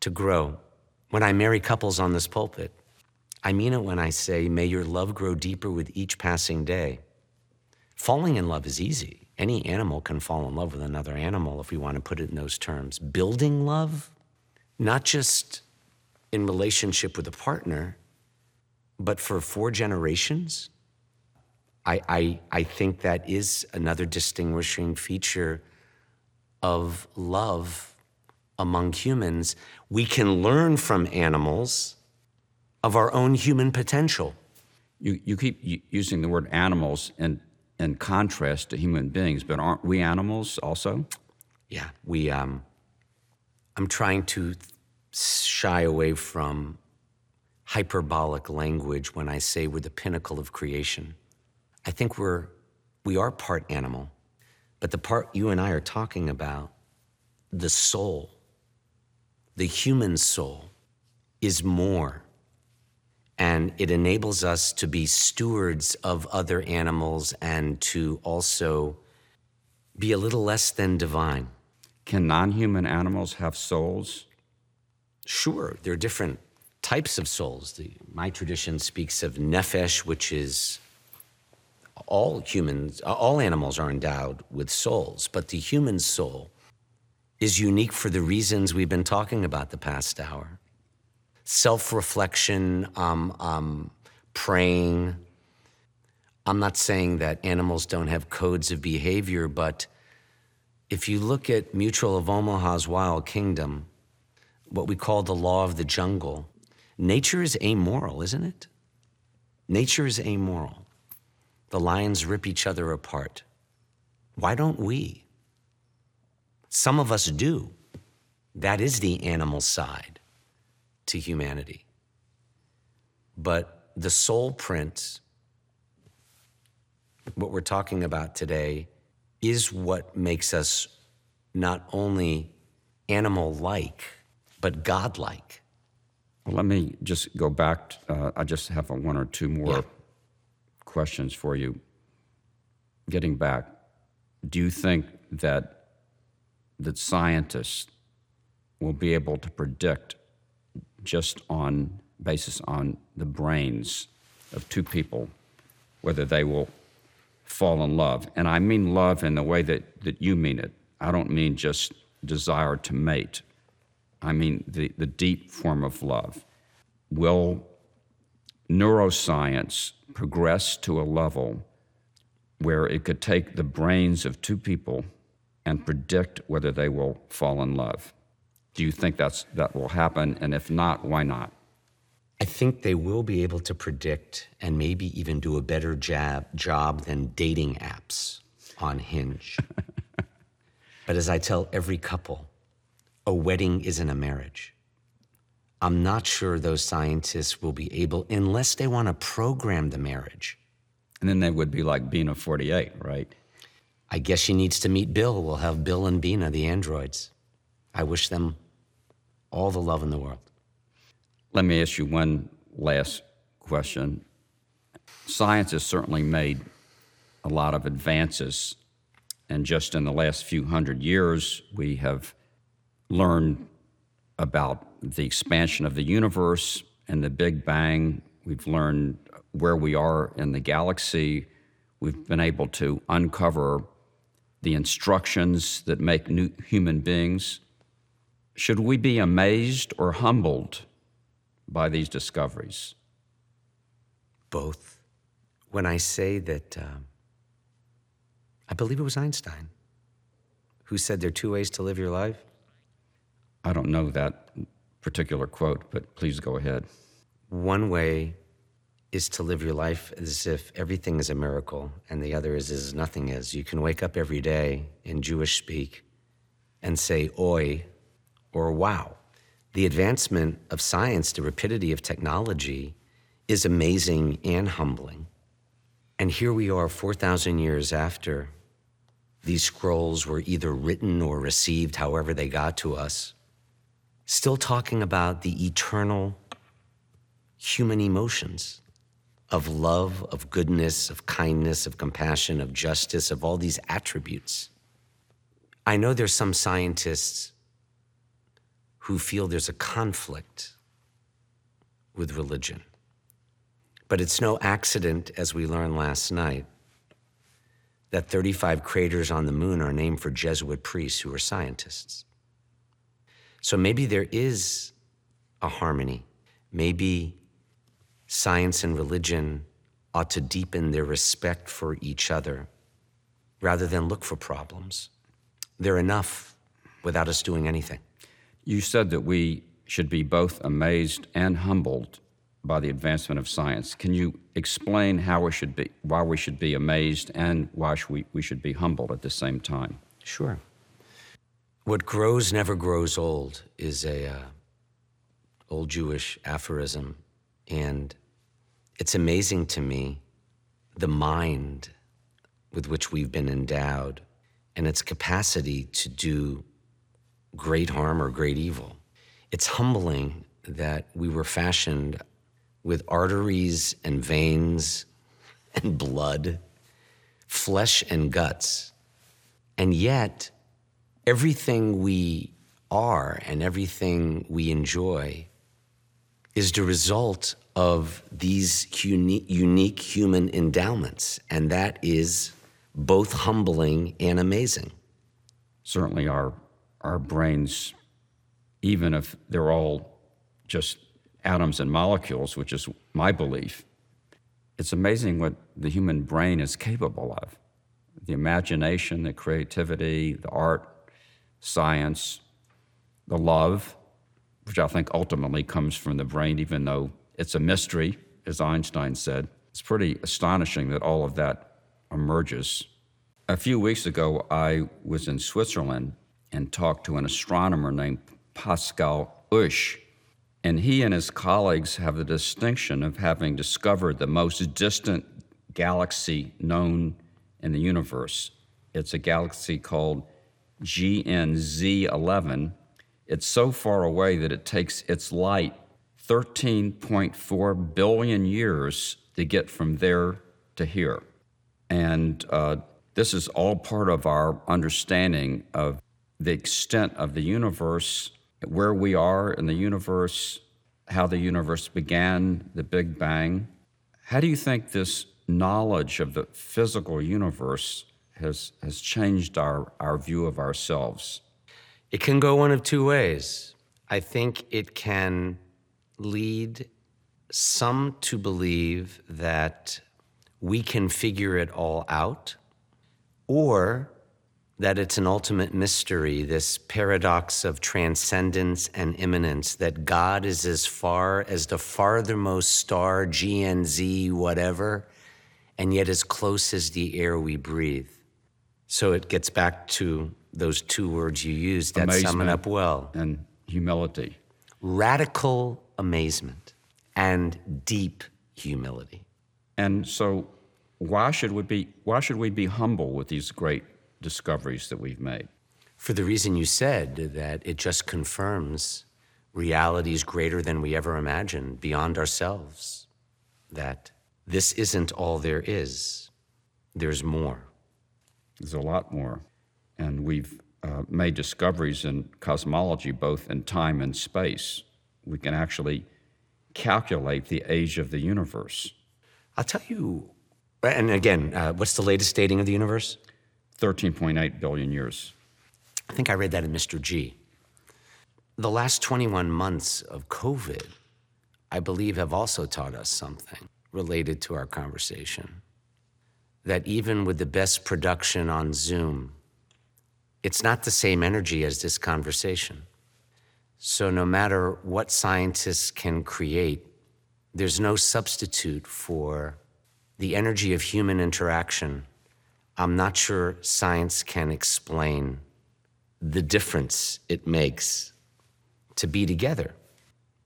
to grow. When I marry couples on this pulpit, I mean it when I say, may your love grow deeper with each passing day. Falling in love is easy. Any animal can fall in love with another animal if we want to put it in those terms. Building love, not just in relationship with a partner, but for four generations, I, I, I think that is another distinguishing feature of love among humans. We can learn from animals of our own human potential. You, you keep using the word animals in, in contrast to human beings, but aren't we animals also? Yeah, we. Um, I'm trying to shy away from hyperbolic language when I say we're the pinnacle of creation. I think we're, we are part animal, but the part you and I are talking about, the soul, the human soul, is more. And it enables us to be stewards of other animals and to also be a little less than divine. Can non human animals have souls? Sure, there are different types of souls. The, my tradition speaks of nephesh, which is all humans, all animals are endowed with souls, but the human soul is unique for the reasons we've been talking about the past hour self reflection, um, um, praying. I'm not saying that animals don't have codes of behavior, but if you look at Mutual of Omaha's Wild Kingdom, what we call the law of the jungle, nature is amoral, isn't it? Nature is amoral. The lions rip each other apart. Why don't we? Some of us do. That is the animal side to humanity. But the soul print, what we're talking about today, is what makes us not only animal like, but God like. Well, let me just go back. Uh, I just have one or two more. Yeah questions for you. Getting back, do you think that that scientists will be able to predict just on basis on the brains of two people whether they will fall in love? And I mean love in the way that, that you mean it. I don't mean just desire to mate. I mean the, the deep form of love. Will neuroscience progress to a level where it could take the brains of two people and predict whether they will fall in love. Do you think that's, that will happen? And if not, why not? I think they will be able to predict and maybe even do a better jab, job than dating apps on Hinge. but as I tell every couple, a wedding isn't a marriage. I'm not sure those scientists will be able, unless they want to program the marriage. And then they would be like Bina 48, right? I guess she needs to meet Bill. We'll have Bill and Bina, the androids. I wish them all the love in the world. Let me ask you one last question. Science has certainly made a lot of advances, and just in the last few hundred years, we have learned about the expansion of the universe and the Big Bang. We've learned where we are in the galaxy. We've been able to uncover the instructions that make new human beings. Should we be amazed or humbled by these discoveries? Both. when I say that uh, I believe it was Einstein who said there are two ways to live your life? I don't know that particular quote, but please go ahead. One way is to live your life as if everything is a miracle, and the other is as nothing is. You can wake up every day in Jewish speak and say oi or wow. The advancement of science, the rapidity of technology is amazing and humbling. And here we are 4,000 years after these scrolls were either written or received, however they got to us, still talking about the eternal human emotions of love, of goodness, of kindness, of compassion, of justice, of all these attributes. I know there's some scientists who feel there's a conflict with religion. But it's no accident, as we learned last night, that 35 craters on the moon are named for Jesuit priests who are scientists. So maybe there is a harmony. Maybe science and religion ought to deepen their respect for each other rather than look for problems. They're enough without us doing anything. You said that we should be both amazed and humbled by the advancement of science. Can you explain how we should be, why we should be amazed and why we, we should be humbled at the same time? Sure. What grows never grows old is a uh, old Jewish aphorism, and it's amazing to me the mind with which we've been endowed and its capacity to do great harm or great evil. It's humbling that we were fashioned with arteries and veins and blood, flesh and guts. And yet, everything we are and everything we enjoy is the result of these unique, unique human endowments. And that is both humbling and amazing. Certainly, our, our brains, even if they're all just atoms and molecules, which is my belief, it's amazing what the human brain is capable of. The imagination, the creativity, the art, science, the love, which I think ultimately comes from the brain, even though it's a mystery, as Einstein said. It's pretty astonishing that all of that emerges. A few weeks ago, I was in Switzerland and talked to an astronomer named Pascal Oesch. And he and his colleagues have the distinction of having discovered the most distant galaxy known in the universe. It's a galaxy called GNZ 11. It's so far away that it takes its light 13.4 billion years to get from there to here. And uh, this is all part of our understanding of the extent of the universe where we are in the universe, how the universe began, the Big Bang. How do you think this knowledge of the physical universe has, has changed our, our view of ourselves? It can go one of two ways. I think it can lead some to believe that we can figure it all out, or that it's an ultimate mystery, this paradox of transcendence and immanence, that God is as far as the farthermost star, GNZ, whatever, and yet as close as the air we breathe. So it gets back to those two words you used that sum it up well. And humility. Radical amazement and deep humility. And so why should we be why should we be humble with these great discoveries that we've made. For the reason you said, that it just confirms realities greater than we ever imagined, beyond ourselves, that this isn't all there is, there's more. There's a lot more. And we've uh, made discoveries in cosmology, both in time and space. We can actually calculate the age of the universe. I'll tell you, and again, uh, what's the latest dating of the universe? 13.8 billion years. I think I read that in Mr. G. The last 21 months of COVID, I believe, have also taught us something. related to our conversation. That even with the best production on Zoom, it's not the same energy as this conversation. So, no matter what scientists can create, there's no substitute for the energy of human interaction. I'm not sure science can explain the difference it makes to be together.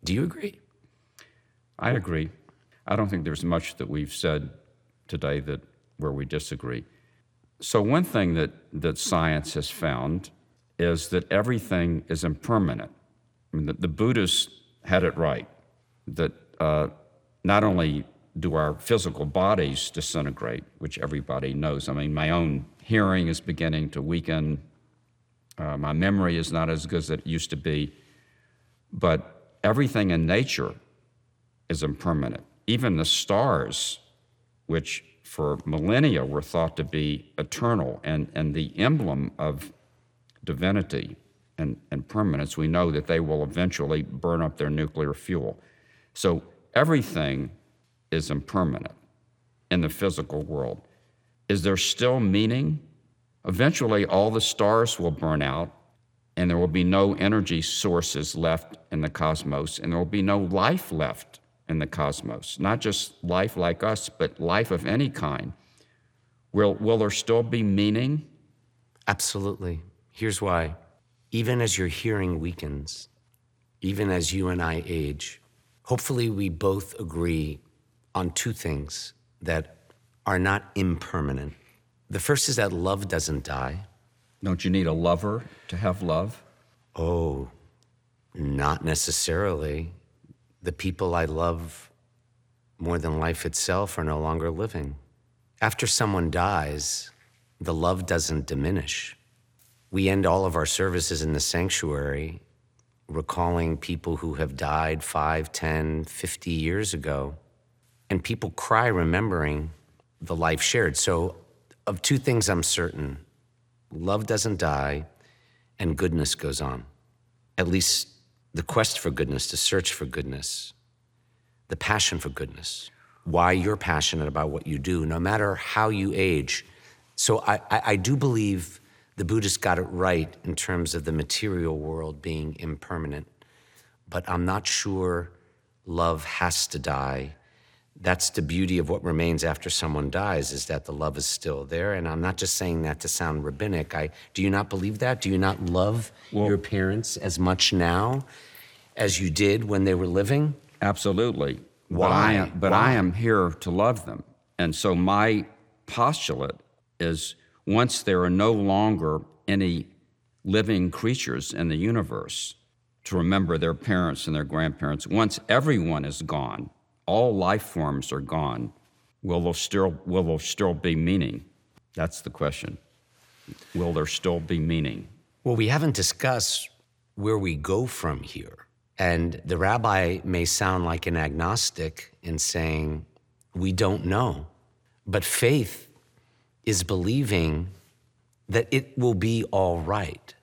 Do you agree? I agree. I don't think there's much that we've said today that where we disagree. So one thing that, that science has found is that everything is impermanent. I mean, the, the Buddhists had it right that uh, not only do our physical bodies disintegrate, which everybody knows. I mean, my own hearing is beginning to weaken. Uh, my memory is not as good as it used to be. But everything in nature is impermanent. Even the stars, which for millennia were thought to be eternal and, and the emblem of divinity and, and permanence, we know that they will eventually burn up their nuclear fuel. So everything is impermanent in the physical world. Is there still meaning? Eventually, all the stars will burn out, and there will be no energy sources left in the cosmos, and there will be no life left in the cosmos, not just life like us, but life of any kind. Will, will there still be meaning? Absolutely. Here's why. Even as your hearing weakens, even as you and I age, hopefully we both agree on two things that are not impermanent. The first is that love doesn't die. Don't you need a lover to have love? Oh, not necessarily the people I love more than life itself are no longer living. After someone dies, the love doesn't diminish. We end all of our services in the sanctuary recalling people who have died 5, 10, 50 years ago. And people cry remembering the life shared. So, of two things I'm certain love doesn't die, and goodness goes on. At least the quest for goodness, the search for goodness, the passion for goodness, why you're passionate about what you do, no matter how you age. So I, I, I do believe the Buddhists got it right in terms of the material world being impermanent, but I'm not sure love has to die that's the beauty of what remains after someone dies is that the love is still there. And i'm not just saying that to sound rabbinic. I do you not believe that? Do you not love well, your parents as much now as you did when they were living? Absolutely. Why but, I am, but Why? I am here to love them. And so my postulate is once there are no longer any living creatures in the universe to remember their parents and their grandparents once everyone is gone all life forms are gone, will there still, will there still be meaning? That's the question. Will there still be meaning? Well, we haven't discussed where we go from here. And the rabbi may sound like an agnostic in saying, we don't know. But faith is believing that it will be all right,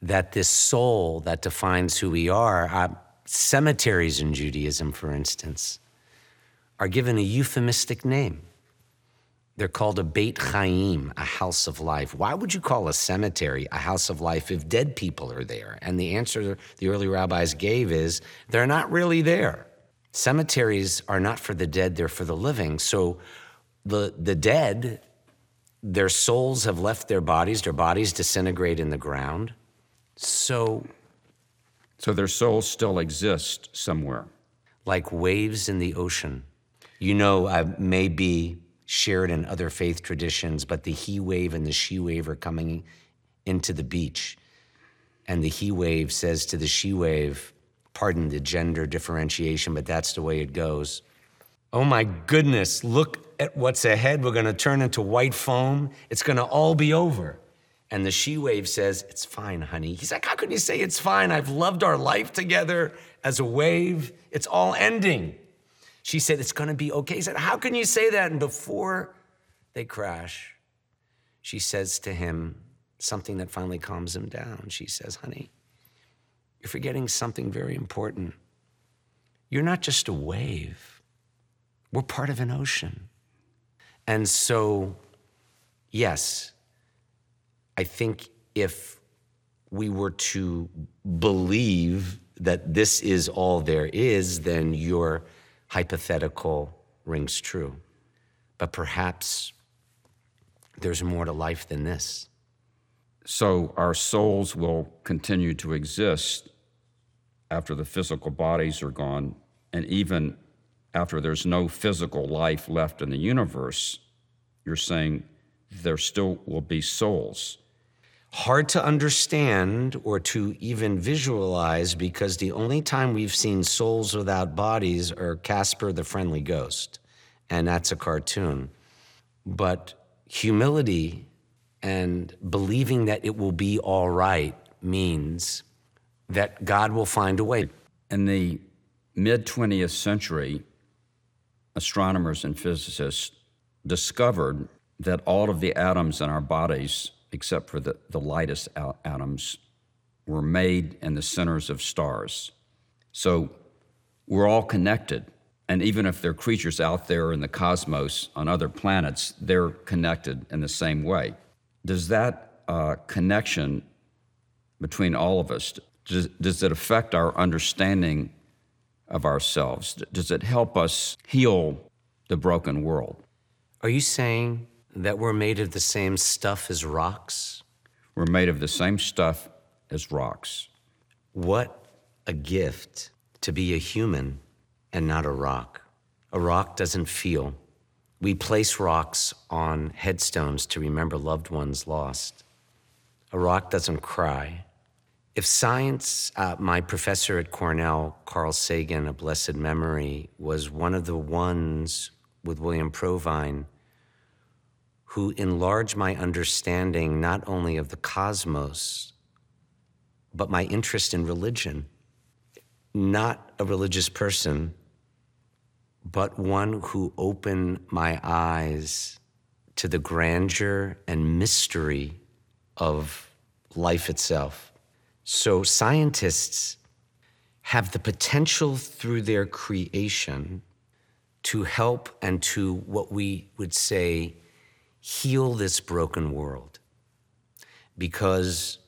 that this soul that defines who we are, uh, cemeteries in Judaism, for instance, are given a euphemistic name. They're called a Beit Chaim, a house of life. Why would you call a cemetery a house of life if dead people are there? And the answer the early rabbis gave is they're not really there. Cemeteries are not for the dead, they're for the living. So the, the dead, their souls have left their bodies, their bodies disintegrate in the ground. So. So their souls still exist somewhere. Like waves in the ocean you know, uh, may be shared in other faith traditions, but the he wave and the she wave are coming into the beach. And the he wave says to the she wave, pardon the gender differentiation, but that's the way it goes. Oh my goodness, look at what's ahead. We're going to turn into white foam. It's going to all be over. And the she wave says, It's fine, honey. He's like, How can you say it's fine? I've loved our life together as a wave. It's all ending. She said, It's going to be okay. He said, How can you say that? And before they crash, she says to him something that finally calms him down. She says, Honey, you're forgetting something very important. You're not just a wave, We're part of an ocean. And so, yes, I think if we were to believe that this is all there is, then your hypothetical rings true. But perhaps there's more to life than this. So our souls will continue to exist after the physical bodies are gone, and even after there's no physical life left in the universe, you're saying there still will be souls. Hard to understand or to even visualize because the only time we've seen souls without bodies are Casper the Friendly Ghost, and that's a cartoon. But humility and believing that it will be all right means that God will find a way. In the mid 20th century, astronomers and physicists discovered that all of the atoms in our bodies, except for the, the lightest atoms, were made in the centers of stars. So we're all connected. And even if there are creatures out there in the cosmos on other planets, they're connected in the same way. Does that uh, connection between all of us, does, does it affect our understanding of ourselves? Does it help us heal the broken world? Are you saying that we're made of the same stuff as rocks? We're made of the same stuff as rocks. What a gift to be a human and not a rock. A rock doesn't feel. We place rocks on headstones to remember loved ones lost. A rock doesn't cry. If science, uh, my professor at Cornell, Carl Sagan, a blessed memory, was one of the ones with William Provine who enlarge my understanding not only of the cosmos, but my interest in religion. Not a religious person, but one who opened my eyes to the grandeur and mystery of life itself. So scientists have the potential through their creation to help and to what we would say heal this broken world. Because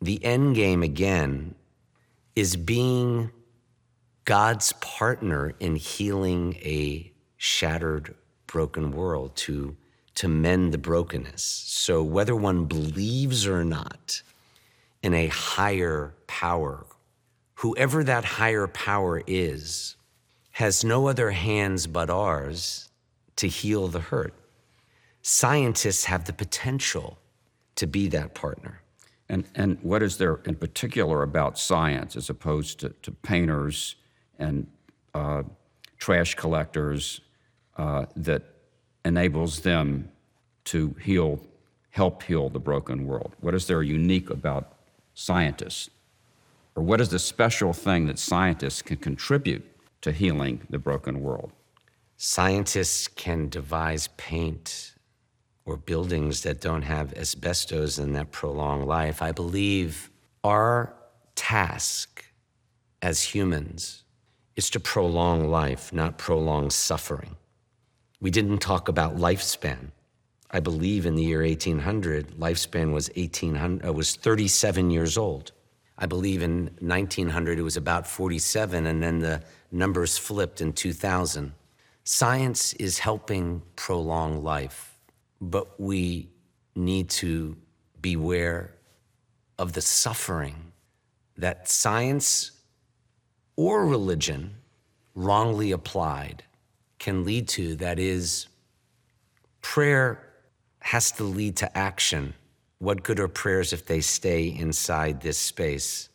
the end game again is being God's partner in healing a shattered, broken world to, to mend the brokenness. So whether one believes or not, in a higher power. Whoever that higher power is has no other hands but ours to heal the hurt. Scientists have the potential to be that partner. And, and what is there in particular about science as opposed to, to painters and uh, trash collectors uh, that enables them to heal, help heal the broken world? What is there unique about scientists? Or what is the special thing that scientists can contribute to healing the broken world? Scientists can devise paint or buildings that don't have asbestos and that prolong life. I believe our task as humans is to prolong life, not prolong suffering. We didn't talk about lifespan. I believe in the year 1800, lifespan was 1800 uh, was 37 years old. I believe in 1900 it was about 47, and then the numbers flipped in 2000. Science is helping prolong life, but we need to beware of the suffering that science or religion, wrongly applied, can lead to. That is, prayer has to lead to action. What good are prayers if they stay inside this space?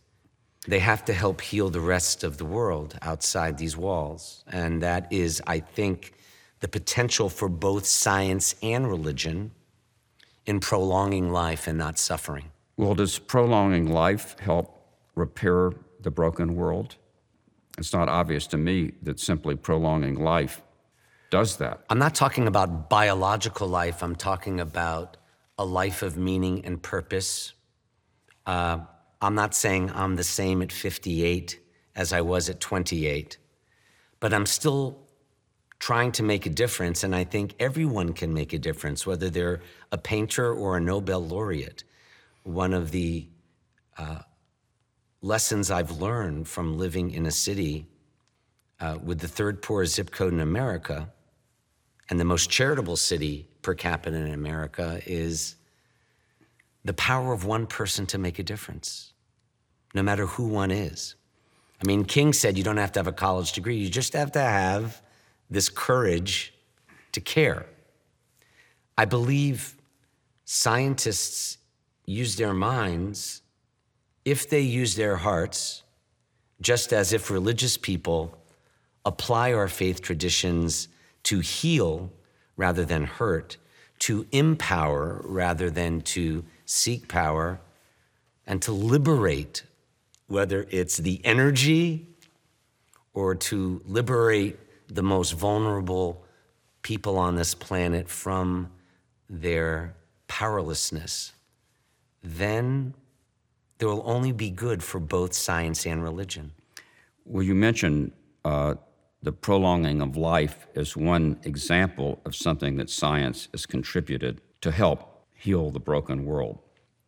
They have to help heal the rest of the world outside these walls. And that is, I think, the potential for both science and religion in prolonging life and not suffering. Well, does prolonging life help repair the broken world? It's not obvious to me that simply prolonging life does that. I'm not talking about biological life, I'm talking about a life of meaning and purpose. Uh, I'm not saying I'm the same at 58 as I was at 28, but I'm still trying to make a difference. And I think everyone can make a difference, whether they're a painter or a Nobel laureate. One of the uh, lessons I've learned from living in a city uh, with the third poorest zip code in America and the most charitable city per capita in America is the power of one person to make a difference, no matter who one is. I mean, King said you don't have to have a college degree, you just have to have this courage to care. I believe scientists use their minds if they use their hearts, just as if religious people apply our faith traditions to heal rather than hurt, to empower rather than to seek power, and to liberate, whether it's the energy or to liberate the most vulnerable people on this planet from their powerlessness, then there will only be good for both science and religion. Well, you mentioned uh, the prolonging of life as one example of something that science has contributed to help heal the broken world.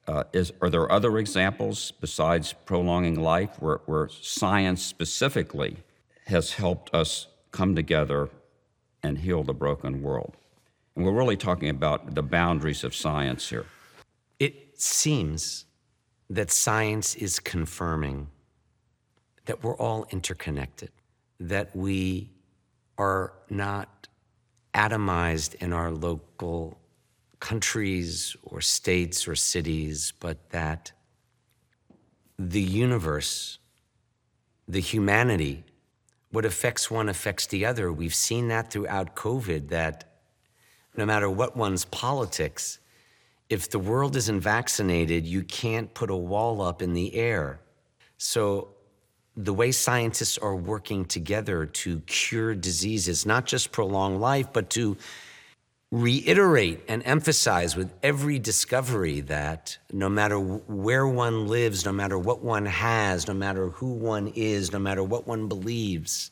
Uh, is, are there other examples besides prolonging life where, where science specifically has helped us come together and heal the broken world? And we're really talking about the boundaries of science here. It seems that science is confirming that we're all interconnected, that we are not atomized in our local countries or states or cities, but that the universe, the humanity, what affects one affects the other. We've seen that throughout COVID, that no matter what one's politics, if the world isn't vaccinated, you can't put a wall up in the air. So, the way scientists are working together to cure diseases, not just prolong life, but to reiterate and emphasize with every discovery that no matter where one lives, no matter what one has, no matter who one is, no matter what one believes,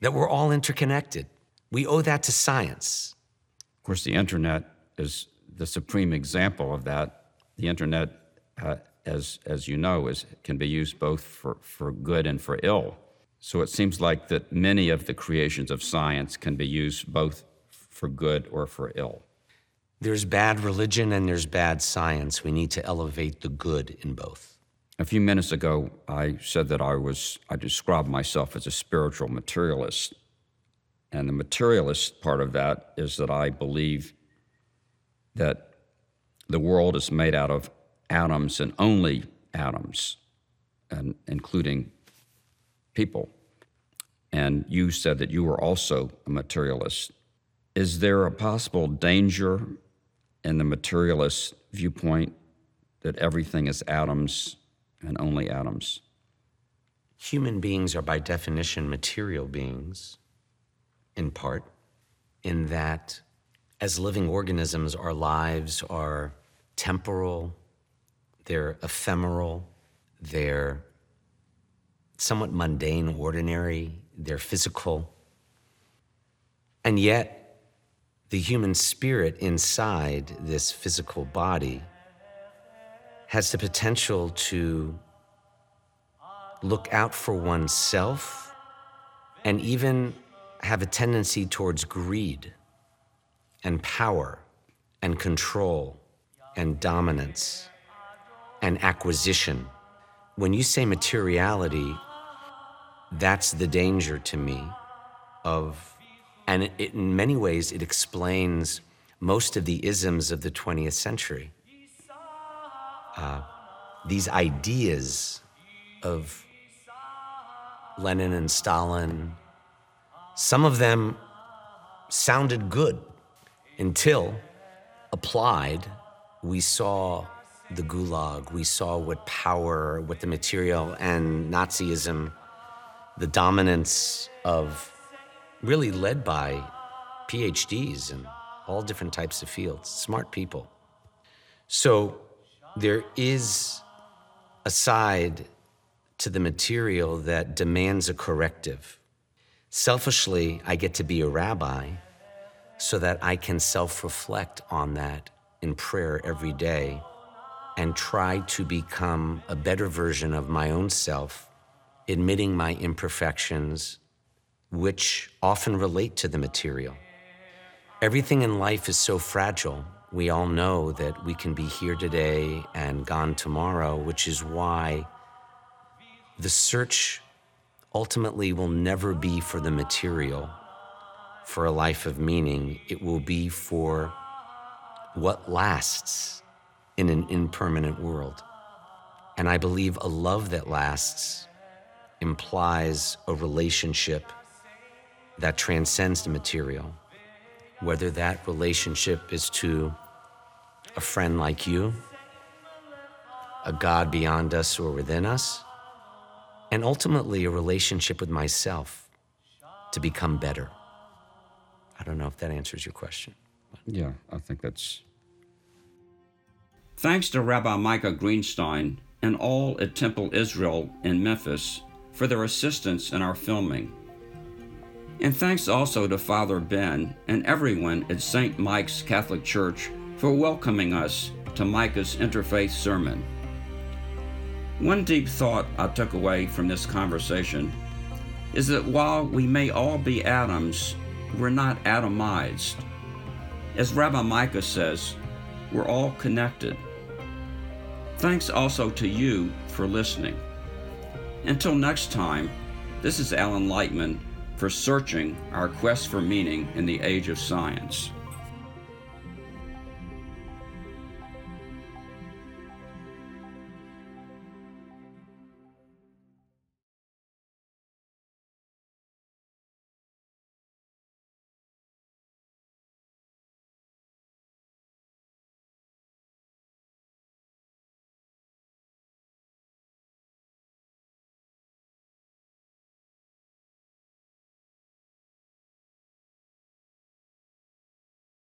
that we're all interconnected. We owe that to science. Of course, the internet is the supreme example of that. The internet, uh, as, as you know, is, can be used both for, for good and for ill. So it seems like that many of the creations of science can be used both for good or for ill. There's bad religion and there's bad science. We need to elevate the good in both. A few minutes ago, I said that I was, I described myself as a spiritual materialist. And the materialist part of that is that I believe that the world is made out of atoms and only atoms, and including people. And you said that you were also a materialist. Is there a possible danger in the materialist viewpoint that everything is atoms and only atoms? Human beings are, by definition, material beings, in part, in that as living organisms, our lives are temporal, they're ephemeral, they're somewhat mundane, ordinary, they're physical. And yet, the human spirit inside this physical body has the potential to look out for oneself and even have a tendency towards greed and power and control and dominance and acquisition. When you say materiality, that's the danger to me of, and it, it, in many ways, it explains most of the isms of the 20th century. Uh, these ideas of Lenin and Stalin, some of them sounded good until applied, we saw the gulag, we saw what power, what the material and Nazism, the dominance of really led by PhDs and all different types of fields, smart people. So there is a side to the material that demands a corrective. Selfishly, I get to be a rabbi so that I can self reflect on that in prayer every day and try to become a better version of my own self, admitting my imperfections, which often relate to the material. Everything in life is so fragile. We all know that we can be here today and gone tomorrow, which is why the search ultimately will never be for the material, for a life of meaning. It will be for what lasts in an impermanent world. And I believe a love that lasts implies a relationship that transcends the material whether that relationship is to a friend like you, a God beyond us or within us, and ultimately a relationship with myself to become better. I don't know if that answers your question. Yeah, I think that's. Thanks to Rabbi Micah Greenstein and all at Temple Israel in Memphis for their assistance in our filming. And thanks also to Father Ben and everyone at St. Mike's Catholic Church for welcoming us to Micah's interfaith sermon. One deep thought I took away from this conversation is that while we may all be atoms, we're not atomized. As Rabbi Micah says, we're all connected. Thanks also to you for listening. Until next time, this is Alan Lightman for searching our quest for meaning in the age of science.